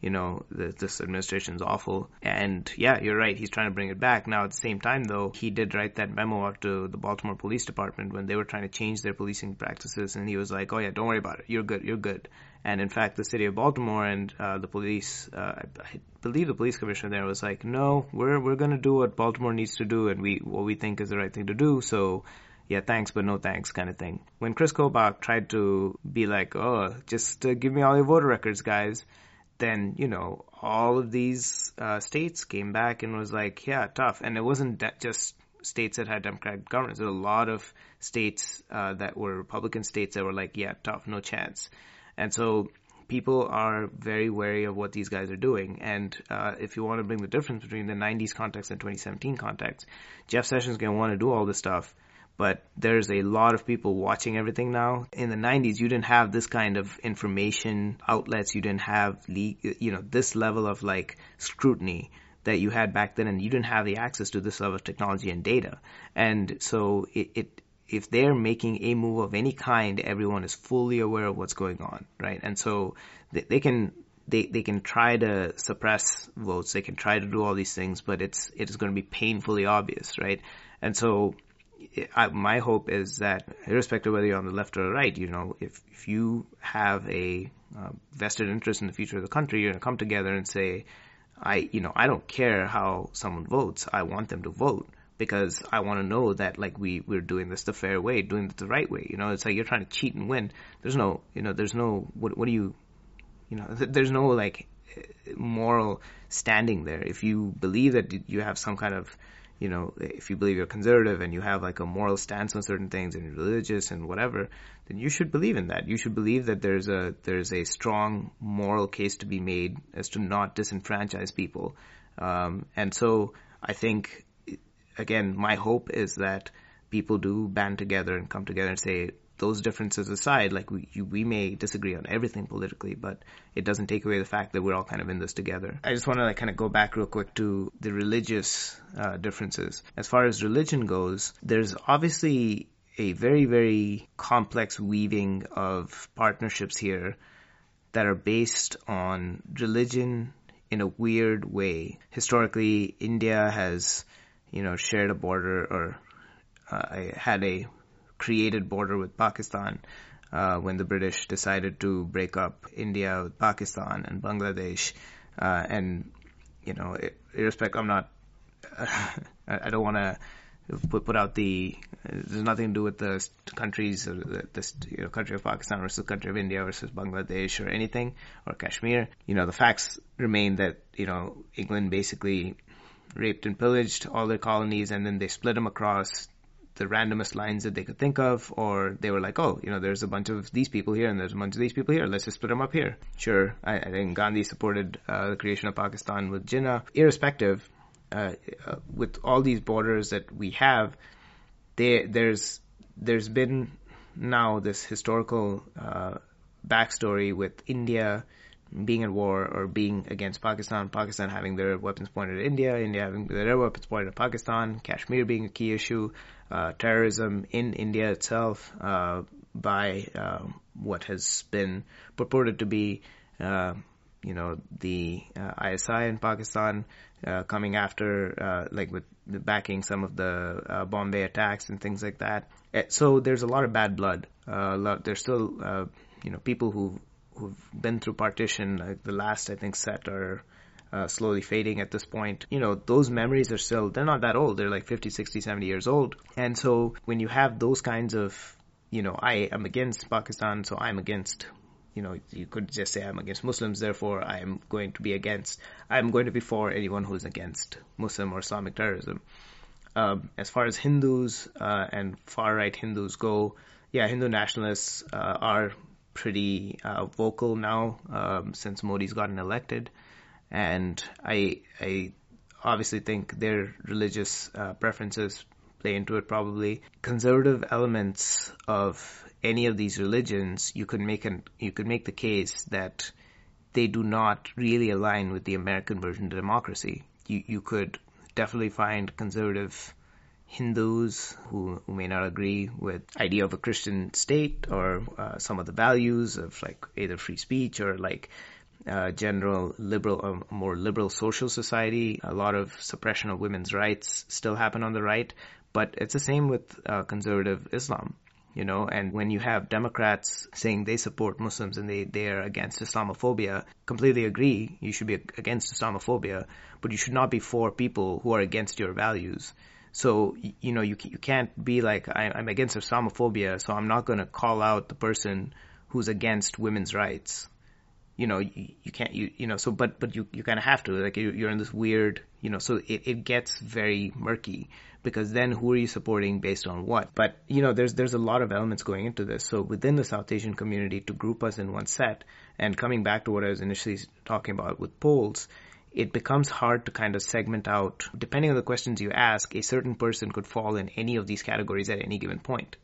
you know, this administration is awful. And yeah, you're right. He's trying to bring it back. Now, at the same time, though, he did write that memo out to the Baltimore Police Department when they were trying to change their policing practices. And he was like, oh, yeah, don't worry about it. You're good. You're good. And in fact, the city of Baltimore and uh, the police, uh, I believe the police commissioner there was like, no, we're, we're going to do what Baltimore needs to do and we, what we think is the right thing to do. So, yeah, thanks, but no thanks kind of thing. When Chris Kobach tried to be like, oh, just uh, give me all your voter records, guys, then you know all of these uh, states came back and was like, yeah, tough. And it wasn't just states that had Democratic governments. There were a lot of states uh, that were Republican states that were like, yeah, tough, no chance. And so people are very wary of what these guys are doing. And uh, if you want to bring the difference between the 90s context and 2017 context, Jeff Sessions is going to want to do all this stuff but there's a lot of people watching everything now. In the 90s, you didn't have this kind of information outlets. You didn't have, you know, this level of like scrutiny that you had back then, and you didn't have the access to this level of technology and data. And so it, it if they're making a move of any kind, everyone is fully aware of what's going on, right? And so they, they can they, they can try to suppress votes, they can try to do all these things, but it's it is going to be painfully obvious, right? And so I, my hope is that, irrespective of whether you're on the left or the right, you know, if, if you have a uh, vested interest in the future of the country, you're going to come together and say, I, you know, I don't care how someone votes. I want them to vote because I want to know that like we we're doing this the fair way, doing it the right way. You know, it's like you're trying to cheat and win. There's no, you know, there's no what what do you, you know, there's no like moral standing there. If you believe that you have some kind of you know, if you believe you're conservative and you have like a moral stance on certain things and you're religious and whatever, then you should believe in that. You should believe that there's a there's a strong moral case to be made as to not disenfranchise people. Um, and so I think, again, my hope is that people do band together and come together and say, those differences aside, like we we may disagree on everything politically, but it doesn't take away the fact that we're all kind of in this together. I just want to like kind of go back real quick to the religious uh, differences. As far as religion goes, there's obviously a very very complex weaving of partnerships here that are based on religion in a weird way. Historically, India has, you know, shared a border or uh, had a created border with Pakistan uh, when the British decided to break up India with Pakistan and Bangladesh. Uh, and, you know, irrespective, I'm not, I don't want to put, put out the, there's nothing to do with the countries, the, the you know, country of Pakistan versus country of India versus Bangladesh or anything, or Kashmir. You know, the facts remain that, you know, England basically raped and pillaged all their colonies and then they split them across the randomest lines that they could think of, or they were like, oh, you know, there's a bunch of these people here and there's a bunch of these people here. Let's just split them up here. Sure, I, I think Gandhi supported uh, the creation of Pakistan with Jinnah. Irrespective, uh, uh, with all these borders that we have, they, there's there's been now this historical uh, backstory with India being at war or being against Pakistan, Pakistan having their weapons pointed at India, India having their weapons pointed at Pakistan, Kashmir being a key issue, uh, terrorism in India itself uh, by uh, what has been purported to be, uh, you know, the ISI uh, in Pakistan uh, coming after, like with backing some of the Bombay attacks and things like that. So there's a lot of bad blood. Lot, there's still, you know, people who who've been through partition, like the last I think set are uh, slowly fading at this point. You know, those memories are still they're not that old. They're like 50, 60, 70 years old. And so when you have those kinds of, you know, I am against Pakistan, so I'm against you know, you could just say I'm against Muslims, therefore I am going to be against, I'm going to be for anyone who's against Muslim or Islamic terrorism. Um, as far as Hindus uh, and far right Hindus go, yeah, Hindu nationalists uh, are pretty uh, vocal now um, since Modi's gotten elected, and I I obviously think their religious uh, preferences play into it probably. Conservative elements of any of these religions, you could make an you could make the case that they do not really align with the American version of democracy. You you could definitely find conservative Hindus who, who may not agree with idea of a Christian state or uh, some of the values of like either free speech or like uh, general liberal, um, more liberal social society. A lot of suppression of women's rights still happen on the right, but it's the same with uh, conservative Islam. You know, and when you have Democrats saying they support Muslims and they, they are against Islamophobia, completely agree, you should be against Islamophobia, but you should not be for people who are against your values. So, you know, you, you can't be like, I, I'm against Islamophobia, so I'm not going to call out the person who's against women's rights. You know, you, you can't, you, you know, so, but, but you, you kind of have to, like, you, you're in this weird, you know, so it, it gets very murky because then who are you supporting based on what? But, you know, there's, there's a lot of elements going into this. So within the South Asian community to group us in one set and coming back to what I was initially talking about with polls, it becomes hard to kind of segment out. Depending on the questions you ask, a certain person could fall in any of these categories at any given point.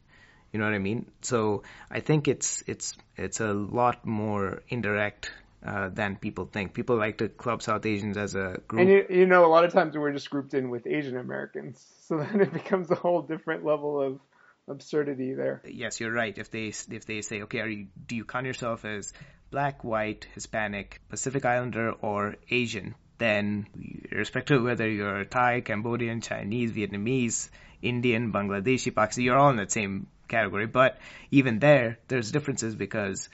You know what I mean? So I think it's it's it's a lot more indirect uh, than people think. People like to club South Asians as a group.
And you, you know, a lot of times we're just grouped in with Asian Americans, so then it becomes a whole different level of absurdity there.
Yes, you're right. If they if they say, okay, are you do you count yourself as black, white, Hispanic, Pacific Islander, or Asian, then irrespective of whether you're Thai, Cambodian, Chinese, Vietnamese, Indian, Bangladeshi, Pakistani, you're all in that same category. But even there, there's differences because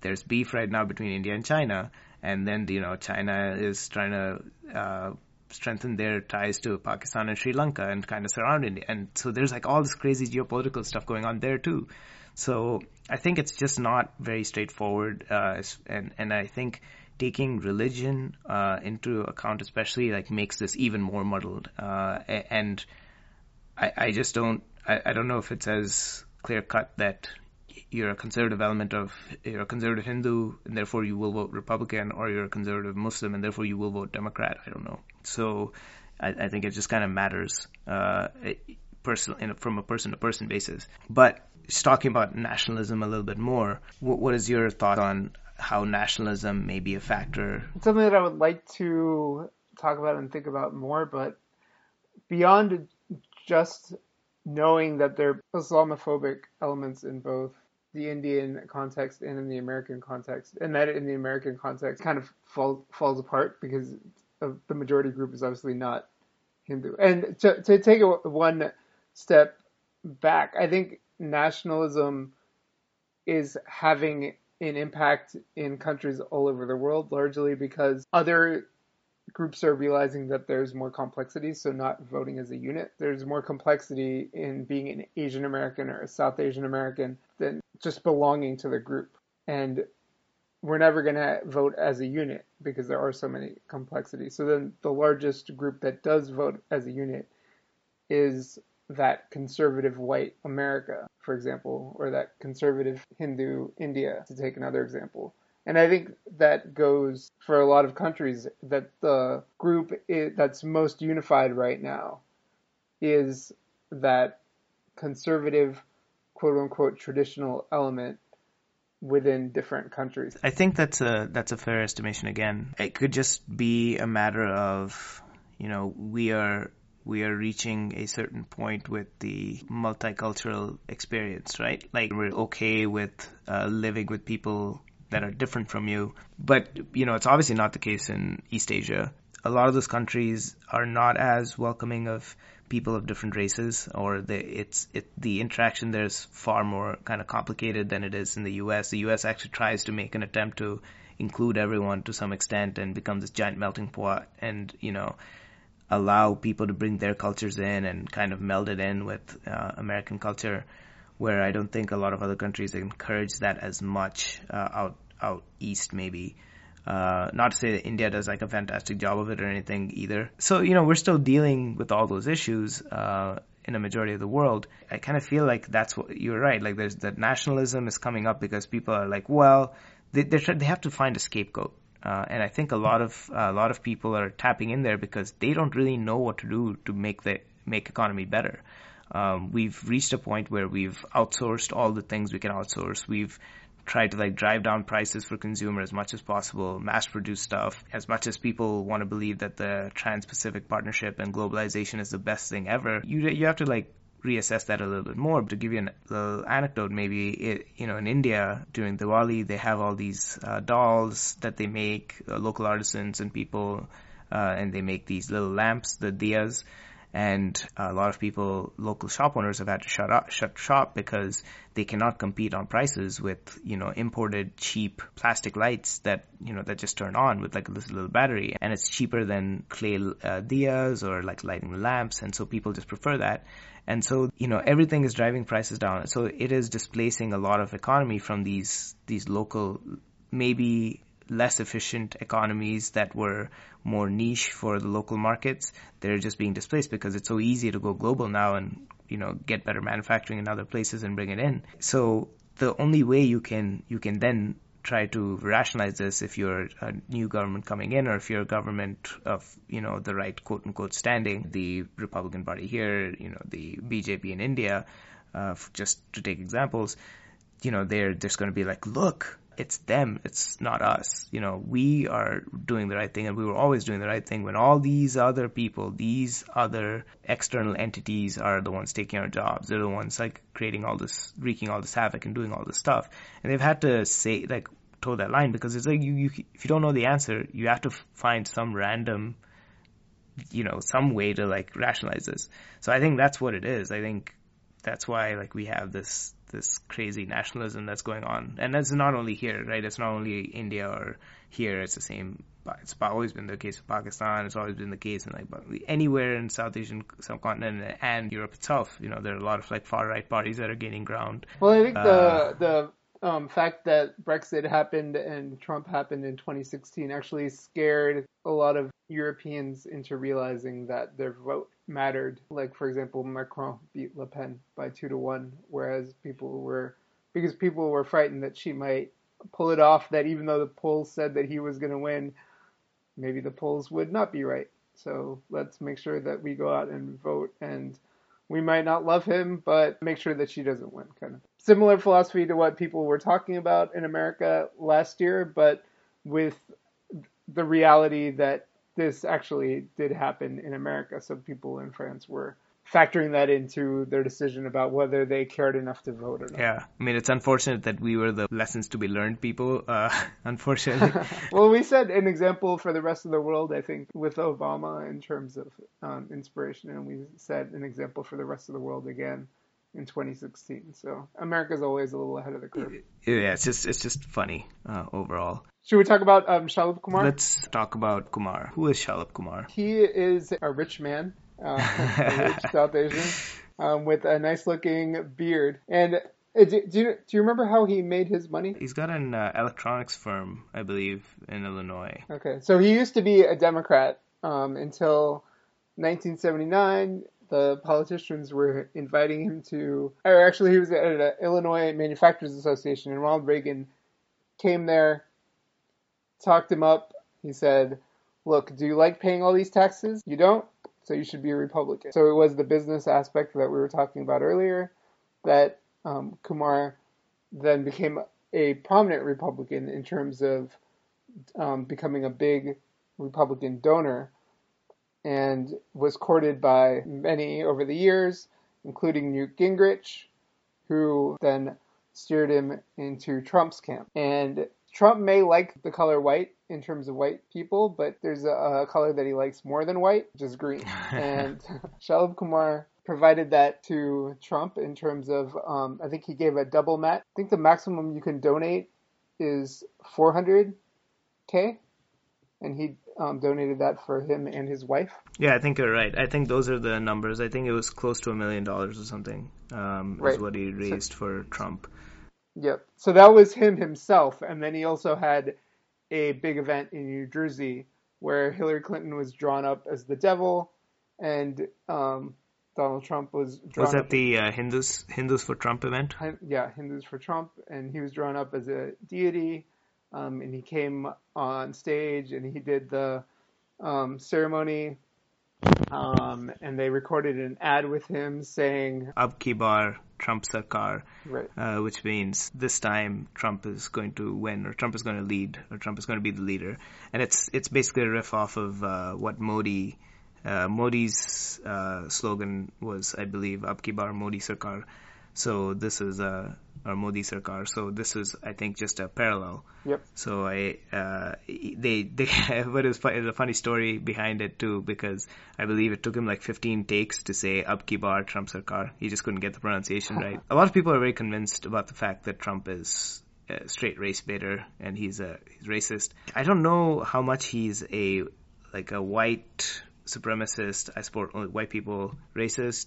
there's beef right now between India and China, and then you know China is trying to uh, strengthen their ties to Pakistan and Sri Lanka and kind of surround India, and so there's like all this crazy geopolitical stuff going on there too. So I think it's just not very straightforward, uh, and and I think taking religion uh, into account, especially like makes this even more muddled. Uh, and I, I just don't, I, I don't know if it's as clear cut that you're a conservative element of you're a conservative Hindu and therefore you will vote Republican, or you're a conservative Muslim and therefore you will vote Democrat. I don't know. So I, I think it just kind of matters uh, person in, from a person to person basis. But talking about nationalism a little bit more, what, what is your thought on how nationalism may be a factor?
It's something that I would like to talk about and think about more, but beyond just knowing that there are Islamophobic elements in both the Indian context and in the American context, and that in the American context kind of fall, falls apart because the majority group is obviously not Hindu. And to, to take one step back, I think nationalism is having an impact in countries all over the world, largely because other groups are realizing that there's more complexity, so not voting as a unit. There's more complexity in being an Asian American or a South Asian American than just belonging to the group. And we're never going to vote as a unit because there are so many complexities. So then the largest group that does vote as a unit is that conservative white America, for example, or that conservative Hindu India, to take another example. And I think that goes for a lot of countries that the group that's most unified right now is that conservative, quote unquote, traditional element within different countries.
I think that's a that's a fair estimation again. It could just be a matter of, you know, we are we are reaching a certain point with the multicultural experience, right? Like we're okay with uh, living with people that are different from you. But, you know, it's obviously not the case in East Asia. A lot of those countries are not as welcoming of people of different races or the, it's, it, the interaction there is far more kind of complicated than it is in the US. The US actually tries to make an attempt to include everyone to some extent and become this giant melting pot. And, you know, allow people to bring their cultures in and kind of meld it in with uh, American culture, where I don't think a lot of other countries encourage that as much uh, out out east maybe. Uh, not to say that India does like a fantastic job of it or anything either. So you know we're still dealing with all those issues uh, in a majority of the world. I kind of feel like that's what you're right. Like there's that nationalism is coming up because people are like, well, they they have to find a scapegoat uh, and I think a lot of a lot of people are tapping in there because they don't really know what to do to make the make economy better. Um, we've reached a point where we've outsourced all the things we can outsource. We've tried to like drive down prices for consumer as much as possible, mass produce stuff. As much as people want to believe that the Trans-Pacific Partnership and globalization is the best thing ever, you you have to like reassess that a little bit more. But To give you a little anecdote, maybe it, you know in India during Diwali they have all these uh, dolls that they make, uh, local artisans and people, uh, and they make these little lamps, the diyas and a lot of people, local shop owners, have had to shut up, shut shop because they cannot compete on prices with you know imported cheap plastic lights that you know that just turn on with like this little battery, and it's cheaper than clay uh, diyas or like lighting lamps, and so people just prefer that. And so, you know, everything is driving prices down. So it is displacing a lot of economy from these, these local, maybe less efficient economies that were more niche for the local markets, they're just being displaced because it's so easy to go global now and, you know, get better manufacturing in other places and bring it in. So the only way you can, you can then try to rationalize this if you're a new government coming in or if you're a government of, you know, the right quote unquote standing, the Republican Party here, you know, the BJP in India, uh, just to take examples, you know, they're just going to be like, look, it's them, it's not us. You know, we are doing the right thing and we were always doing the right thing when all these other people, these other external entities are the ones taking our jobs. They're the ones like creating all this, wreaking all this havoc and doing all this stuff. And they've had to say, like, toe that line because it's like you, you, if you don't know the answer, you have to find some random, you know, some way to like rationalize this. So I think that's what it is. I think that's why like we have this this crazy nationalism that's going on, and that's not only here, right? It's not only India or here. It's the same. It's always been the case in Pakistan. It's always been the case in like anywhere in South Asian subcontinent and Europe itself. You know, there are a lot of like far right parties that are gaining ground.
Well, I think the uh, the um, fact that Brexit happened and Trump happened in 2016 actually scared a lot of Europeans into realizing that their vote mattered. Like, for example, Macron beat Le Pen by two to one, whereas people were, because people were frightened that she might pull it off, that even though the polls said that he was going to win, maybe the polls would not be right. So let's make sure that we go out and vote and we might not love him, but make sure that she doesn't win, kind of. Similar philosophy to what people were talking about in America last year, but with the reality that this actually did happen in America. So people in France were factoring that into their decision about whether they cared enough to vote or not.
Yeah, I mean, it's unfortunate that we were the lessons to be learned people, uh, unfortunately.
well, we set an example for the rest of the world, I think, with Obama in terms of um, inspiration, and we set an example for the rest of the world again in 2016. So America's always a little ahead of the curve.
Yeah, it's just it's just funny uh, overall.
Should we talk about um, Shalabh Kumar?
Let's talk about Kumar. Who is Shalabh Kumar?
He is a rich man uh, rich South Asian, um, with a nice looking beard. And uh, do, do, you, do you remember how he made his money?
He's got an uh, electronics firm, I believe, in Illinois.
Okay, so he used to be a Democrat um, until 1979. The politicians were inviting him to, or actually, he was at an Illinois Manufacturers Association, and Ronald Reagan came there, talked him up. He said, Look, do you like paying all these taxes? You don't? so you should be a Republican. So it was the business aspect that we were talking about earlier that um, Kumar then became a prominent Republican in terms of um, becoming a big Republican donor and was courted by many over the years, including Newt Gingrich, who then steered him into Trump's camp. And Trump may like the color white in terms of white people, but there's a, a color that he likes more than white, which is green. and Shalabh Kumar provided that to Trump in terms of, um, I think he gave a double mat. I think the maximum you can donate is 400k, and he um, donated that for him and his wife.
Yeah, I think you're right. I think those are the numbers. I think it was close to a million dollars or something. Um, right. Is what he raised so, for Trump.
Yep. So that was him himself, and then he also had a big event in New Jersey where Hillary Clinton was drawn up as the devil, and um, Donald Trump was drawn.
Was that the uh, Hindus Hindus for Trump event?
Yeah, Hindus for Trump, and he was drawn up as a deity, um, and he came on stage and he did the um, ceremony um, and they recorded an ad with him saying,
Ab ki bar Trump Sarkar,
right,
uh, which means this time Trump is going to win, or Trump is going to lead, or Trump is going to be the leader. And it's it's basically a riff off of uh, what Modi uh, Modi's uh, slogan was, I believe, Ab ki bar Modi Sarkar. So this is uh, or Modi Sarkar. So this is, I think, just a parallel.
Yep.
So I, uh, they, they, but it was, it was a funny story behind it too, because I believe it took him like 15 takes to say Ab ki bar Trump Sarkar. He just couldn't get the pronunciation right. A lot of people are very convinced about the fact that Trump is a straight race baiter and he's a he's racist. I don't know how much he's a like a white supremacist. I support only white people racist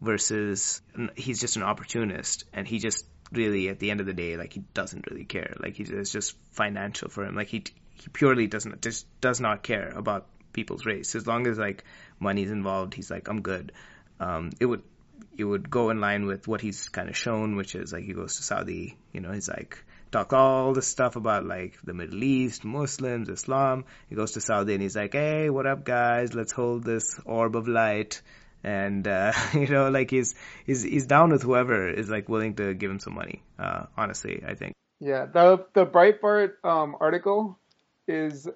versus he's just an opportunist and he just really at the end of the day like he doesn't really care like he's it's just financial for him like he he purely doesn't just does not care about people's race as long as like money's involved he's like I'm good um it would it would go in line with what he's kind of shown which is like he goes to Saudi you know he's like talk all this stuff about like the Middle East, Muslims, Islam. He goes to Saudi and he's like, "Hey, what up, guys? Let's hold this orb of light." And uh, you know, like he's he's he's down with whoever is like willing to give him some money. Uh, honestly, I think.
Yeah, the the Breitbart um, article is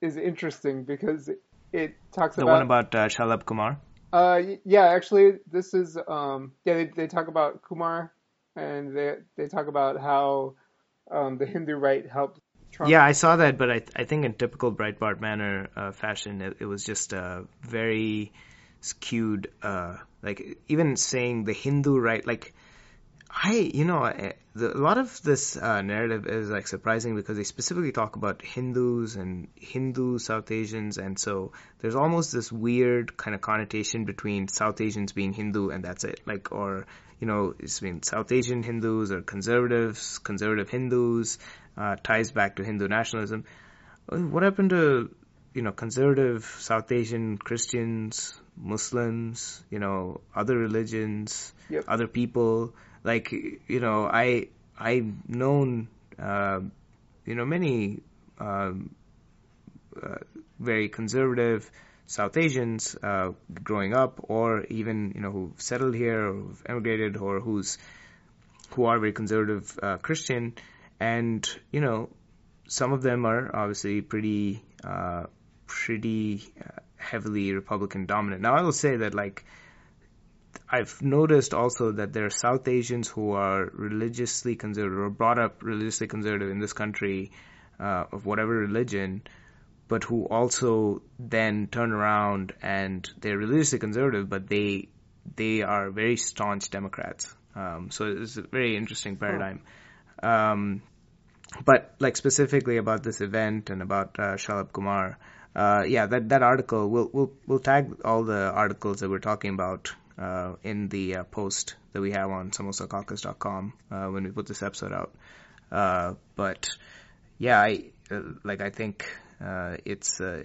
is interesting because it talks
the
about the
one about uh, Shalabh Kumar.
Uh, yeah, actually, this is um, yeah. They, they talk about Kumar, and they they talk about how um, the Hindu right helped Trump.
Yeah, I saw that, but I I think in typical Breitbart manner uh, fashion, it, it was just uh, very skewed. Uh, like even saying the Hindu right, like I, you know, the, a lot of this uh, narrative is like surprising because they specifically talk about Hindus and Hindu South Asians, and so there's almost this weird kind of connotation between South Asians being Hindu and that's it, like or you know, it's been South Asian Hindus or conservatives, conservative Hindus, uh, ties back to Hindu nationalism. What happened to you know conservative South Asian Christians, Muslims, you know, other religions,
Yep.
other people? Like you know, I I've known uh, you know many um, uh, very conservative South Asians uh, growing up, or even you know who've settled here, or who've emigrated, or who's who are very conservative uh, Christian, and you know some of them are obviously pretty uh, pretty uh, heavily Republican dominant. Now I will say that like I've noticed also that there are South Asians who are religiously conservative or brought up religiously conservative in this country uh, of whatever religion, but who also then turn around and they're religiously conservative, but they they are very staunch Democrats. Um, so it's a very interesting paradigm. Um, but like specifically about this event and about uh, Shalabh Kumar, uh, yeah, that that article we'll we'll we'll tag all the articles that we're talking about uh, in the uh, post that we have on samosacaucus.com uh, when we put this episode out. Uh, but yeah, I uh, like I think uh, it's uh,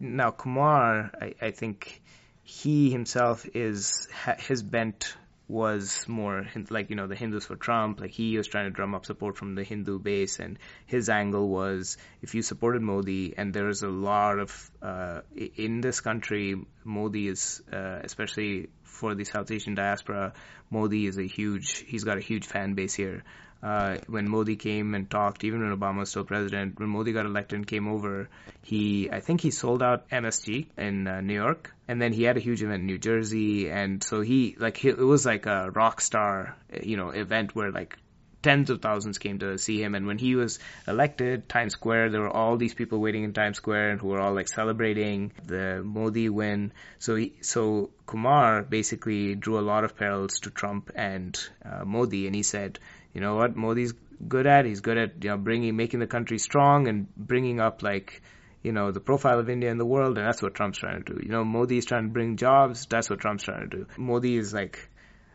now Kumar. I, I think he himself is ha, his bent was more like you know the Hindus for Trump. Like he was trying to drum up support from the Hindu base, and his angle was if you supported Modi, and there's a lot of uh, in this country, Modi is uh, especially for the South Asian diaspora. Modi is a huge. He's got a huge fan base here. Uh, when Modi came and talked, even when Obama was still president, when Modi got elected and came over, he, I think he sold out MSG in uh, New York, and then he had a huge event in New Jersey, and so he, like, he, it was like a rock star, you know, event where like tens of thousands came to see him. And when he was elected, Times Square, there were all these people waiting in Times Square and who were all like celebrating the Modi win. So he, so Kumar basically drew a lot of parallels to Trump and uh, Modi, and he said, you know what, Modi's good at. He's good at you know bringing, making the country strong and bringing up like you know, the profile of India in the world, and that's what Trump's trying to do. You know, Modi is trying to bring jobs, that's what Trump's trying to do. Modi is like,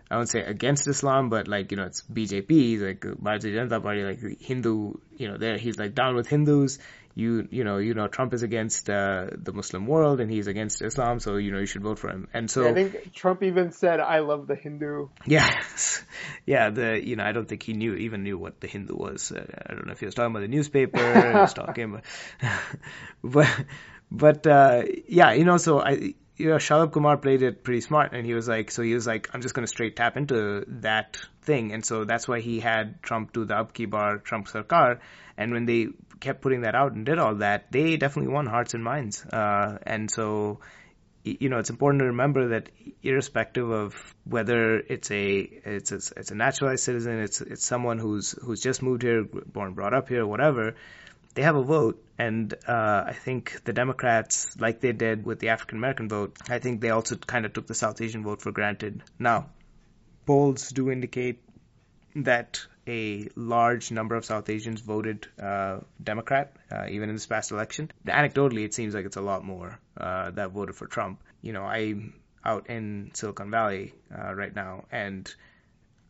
I wouldn't say against Islam, but like, you know, it's BJP, like Bharatiya Janata Party, like Hindu, you know, there, he's like down with Hindus. You, you know, you know, Trump is against, uh, the Muslim world and he's against Islam, so, you know, you should vote for him. And so,
I think Trump even said, "I love the Hindu."
Yes, yeah. The you know I don't think he knew even knew what the Hindu was. Uh, I don't know if he was talking about the newspaper. he was talking about, but but uh, yeah, you know. So I you know, Shalabh Kumar played it pretty smart, and he was like, so he was like, I'm just going to straight tap into that thing, and so that's why he had Trump do the Abki Bar Trump Sarkar, and when they kept putting that out and did all that, they definitely won hearts and minds, uh, and so you know, it's important to remember that irrespective of whether it's a it's a, it's a naturalized citizen, it's it's someone who's who's just moved here, born brought up here, whatever, they have a vote, and uh, I think the Democrats, like they did with the African American vote, I think they also kind of took the South Asian vote for granted. Now, polls do indicate that a large number of South Asians voted uh, Democrat, uh, even in this past election. Anecdotally, it seems like it's a lot more uh, that voted for Trump. You know, I'm out in Silicon Valley uh, right now, and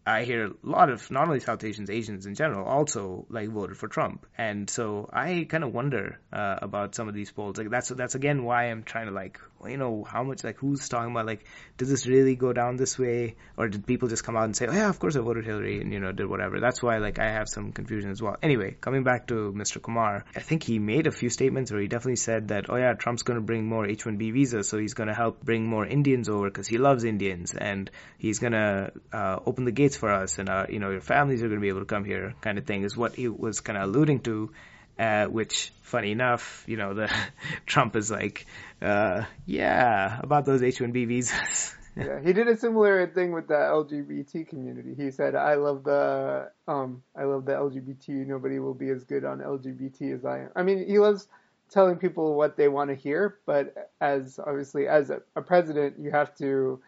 I hear a lot of not only South Asians, Asians in general, also like voted for Trump, and so I kind of wonder uh, about some of these polls. Like that's that's again why I'm trying to like you know how much like who's talking about like does this really go down this way or did people just come out and say oh yeah of course I voted Hillary and you know did whatever. That's why like I have some confusion as well. Anyway, coming back to Mr. Kumar, I think he made a few statements where he definitely said that oh yeah Trump's going to bring more H-1B visas, so he's going to help bring more Indians over because he loves Indians and he's going to uh, open the gates for us, and uh, you know your families are going to be able to come here, kind of thing, is what he was kind of alluding to. Uh, which, funny enough, you know, the Trump is like, uh, yeah, about those H-1B visas.
yeah, he did a similar thing with the LGBT community. He said, "I love the um, I love the LGBT. Nobody will be as good on LGBT as I am." I mean, he loves telling people what they want to hear, but as obviously as a, a president, you have to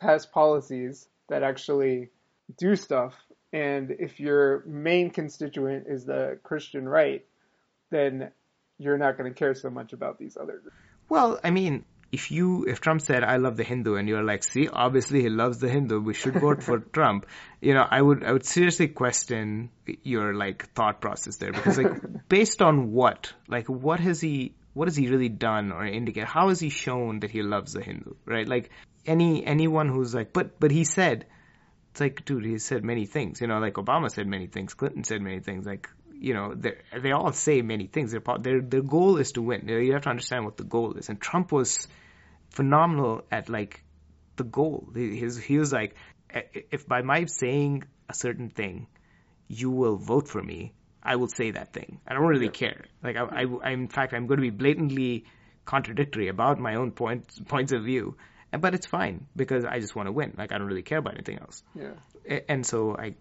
pass policies that actually do stuff. And if your main constituent is the Christian right, then you're not going to care so much about these other groups.
Well, I mean, if you if Trump said I love the Hindu and you're like, see, obviously he loves the Hindu, we should vote for Trump. You know, I would I would seriously question your like thought process there because like based on what? Like what has he what has he really done or indicate? How has he shown that he loves the Hindu? Right? Like any anyone who's like, but but he said it's like, dude, he said many things. You know, like Obama said many things, Clinton said many things. Like, you know, they all say many things. Their their their goal is to win. You have to understand what the goal is. And Trump was phenomenal at like the goal. He, he was like, if by my saying a certain thing, you will vote for me, I will say that thing. I don't really care. Like, I, I, I, in fact, I'm going to be blatantly contradictory about my own points points of view but it's fine because I just want to win. Like I don't really care about anything else.
Yeah.
And so I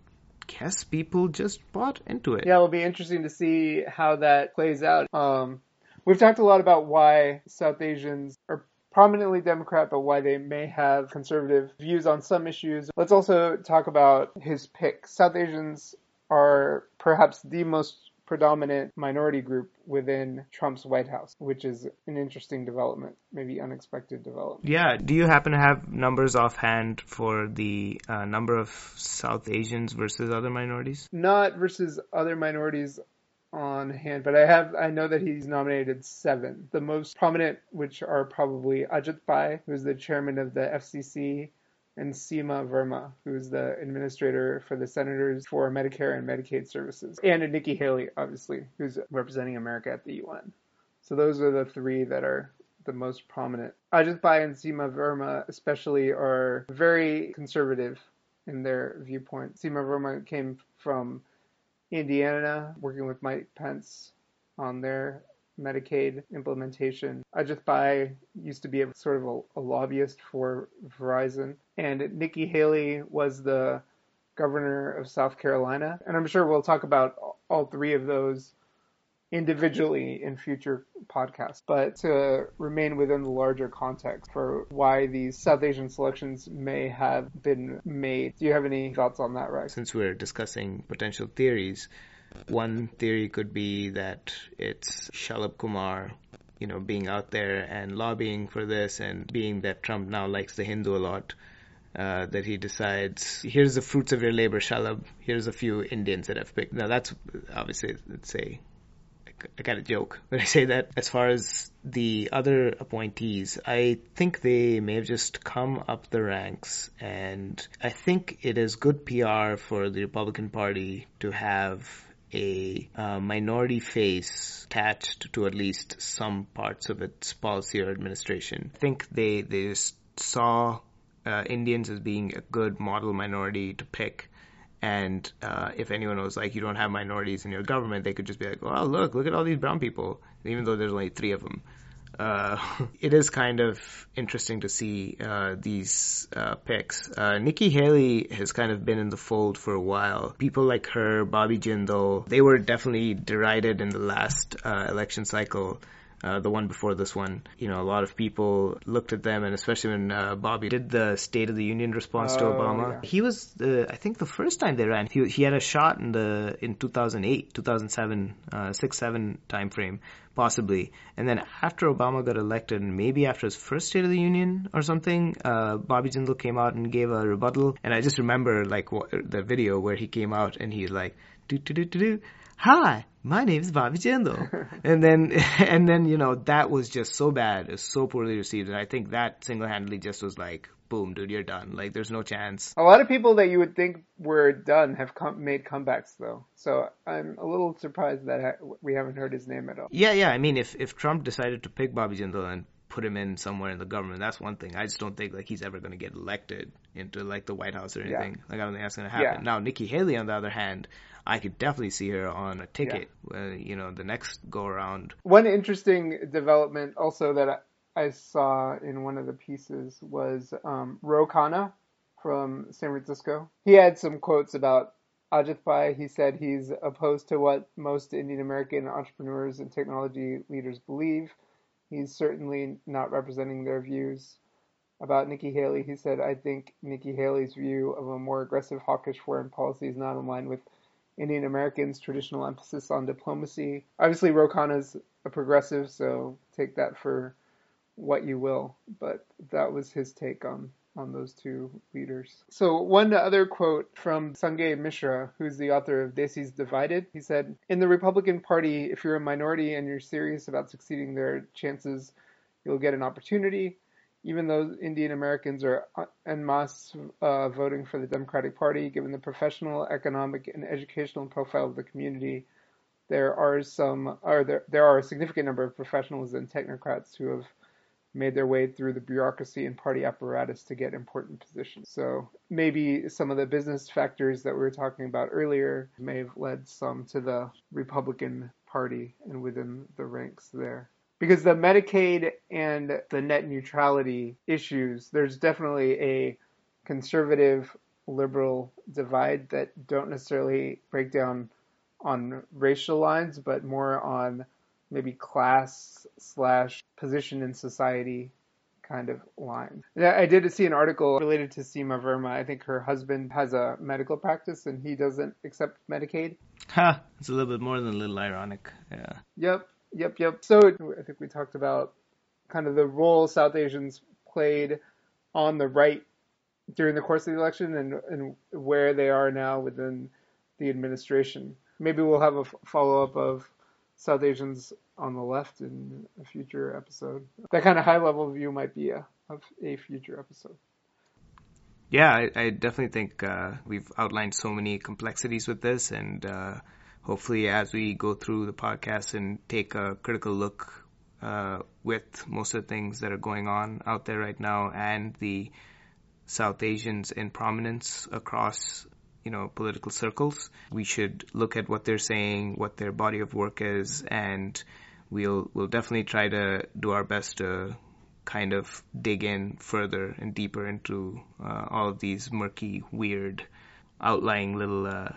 guess people just bought into it.
Yeah, it'll be interesting to see how that plays out. Um, we've talked a lot about why South Asians are prominently Democrat, but why they may have conservative views on some issues. Let's also talk about his pick. South Asians are perhaps the most predominant minority group within Trump's White House, which is an interesting development, maybe unexpected development.
Yeah. Do you happen to have numbers offhand for the uh, number of South Asians versus other minorities?
Not versus other minorities on hand, but I have I know that he's nominated seven. The most prominent, which are probably Ajit Pai, who's the chairman of the FCC, and Seema Verma, who's the administrator for the Centers for Medicare and Medicaid Services, and Nikki Haley, obviously, who's representing America at the UN. So those are the three that are the most prominent. Ajit Pai and Seema Verma, especially, are very conservative in their viewpoint. Seema Verma came from Indiana, working with Mike Pence on their Medicaid implementation. Ajit Pai used to be a, sort of a, a lobbyist for Verizon, and Nikki Haley was the governor of South Carolina. And I'm sure we'll talk about all three of those individually in future podcasts, but to remain within the larger context for why these South Asian selections may have been made. Do you have any thoughts on that, Rex?
Since we're discussing potential theories, one theory could be that it's Shalabh Kumar, you know, being out there and lobbying for this, and being that Trump now likes the Hindu a lot, uh, that he decides, here's the fruits of your labor, Shalabh. Here's a few Indians that I've picked. Now that's obviously, let's say, I kind of joke when I say that. As far as the other appointees, I think they may have just come up the ranks, and I think it is good PR for the Republican Party to have a uh, minority face attached to at least some parts of its policy or administration. I think they they just saw uh, Indians as being a good model minority to pick. And uh, if anyone was like, you don't have minorities in your government, they could just be like, oh, look, look at all these brown people, even though there's only three of them. Uh, it is kind of interesting to see uh, these uh, picks. Uh, Nikki Haley has kind of been in the fold for a while. People like her, Bobby Jindal, they were definitely derided in the last uh, election cycle uh, the one before this one. You know, a lot of people looked at them, and especially when uh, Bobby did the State of the Union response oh, to Obama, yeah. he was the I think the first time they ran. He he had a shot in the in 2008, 2007, uh, six seven time frame possibly. And then after Obama got elected, maybe after his first State of the Union or something, uh, Bobby Jindal came out and gave a rebuttal. And I just remember like the video where he came out and he's like, do do do do do hi, my name is Bobby Jindal. and then, and then, you know, that was just so bad. It was so poorly received. And I think that single-handedly just was like, boom, dude, you're done. Like, there's no chance.
A lot of people that you would think were done have come, made comebacks, though. So I'm a little surprised that ha- we haven't heard his name at all.
Yeah, yeah. I mean, if if Trump decided to pick Bobby Jindal and put him in somewhere in the government. That's one thing. I just don't think like he's ever going to get elected into like the White House or anything. Yeah. Like I don't think that's going to happen. Yeah. Now Nikki Haley, on the other hand, I could definitely see her on a ticket. Yeah. Uh, you know, the next go around.
One interesting development also that I, saw in one of the pieces was um, Ro Khanna from San Francisco. He had some quotes about Ajit Pai. He said he's opposed to what most Indian American entrepreneurs and technology leaders believe He's certainly not representing their views. About Nikki Haley, he said, I think Nikki Haley's view of a more aggressive, hawkish foreign policy is not in line with Indian Americans' traditional emphasis on diplomacy. Obviously, Ro Khanna's a progressive, so take that for what you will. But that was his take on on those two leaders. So one other quote from Sanjay Mishra, who's the author of Desis Divided, he said, "In the Republican Party, if you're a minority and you're serious about succeeding, there are chances you'll get an opportunity. Even though Indian Americans are en masse uh, voting for the Democratic Party, given the professional, economic, and educational profile of the community." There are some, or there, there are a significant number of professionals and technocrats who have made their way through the bureaucracy and party apparatus to get important positions. So maybe some of the business factors that we were talking about earlier may have led some to the Republican Party and within the ranks there. Because the Medicaid and the net neutrality issues, there's definitely a conservative liberal divide that don't necessarily break down on racial lines, but more on maybe class slash position in society kind of line. I did see an article related to Seema Verma. I think her husband has a medical practice and he doesn't accept Medicaid.
Ha! Huh, it's a little bit more than a little ironic. Yeah.
Yep, yep, yep. So I think we talked about kind of the role South Asians played on the right during the course of the election and, and where they are now within the administration. Maybe we'll have a follow up of South Asians on the left in a future episode. That kind of high level view might be a of a future episode.
Yeah, I, I definitely think uh, we've outlined so many complexities with this, and uh, hopefully, as we go through the podcast and take a critical look uh, with most of the things that are going on out there right now, and the South Asians in prominence across you know political circles. We should look at what they're saying, what their body of work is, and we'll we'll definitely try to do our best to kind of dig in further and deeper into uh, all of these murky, weird, outlying little uh,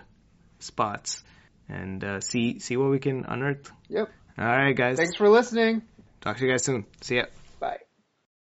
spots, and uh, see see what we can unearth.
Yep.
All right, guys.
Thanks for listening.
Talk to you guys soon. See ya.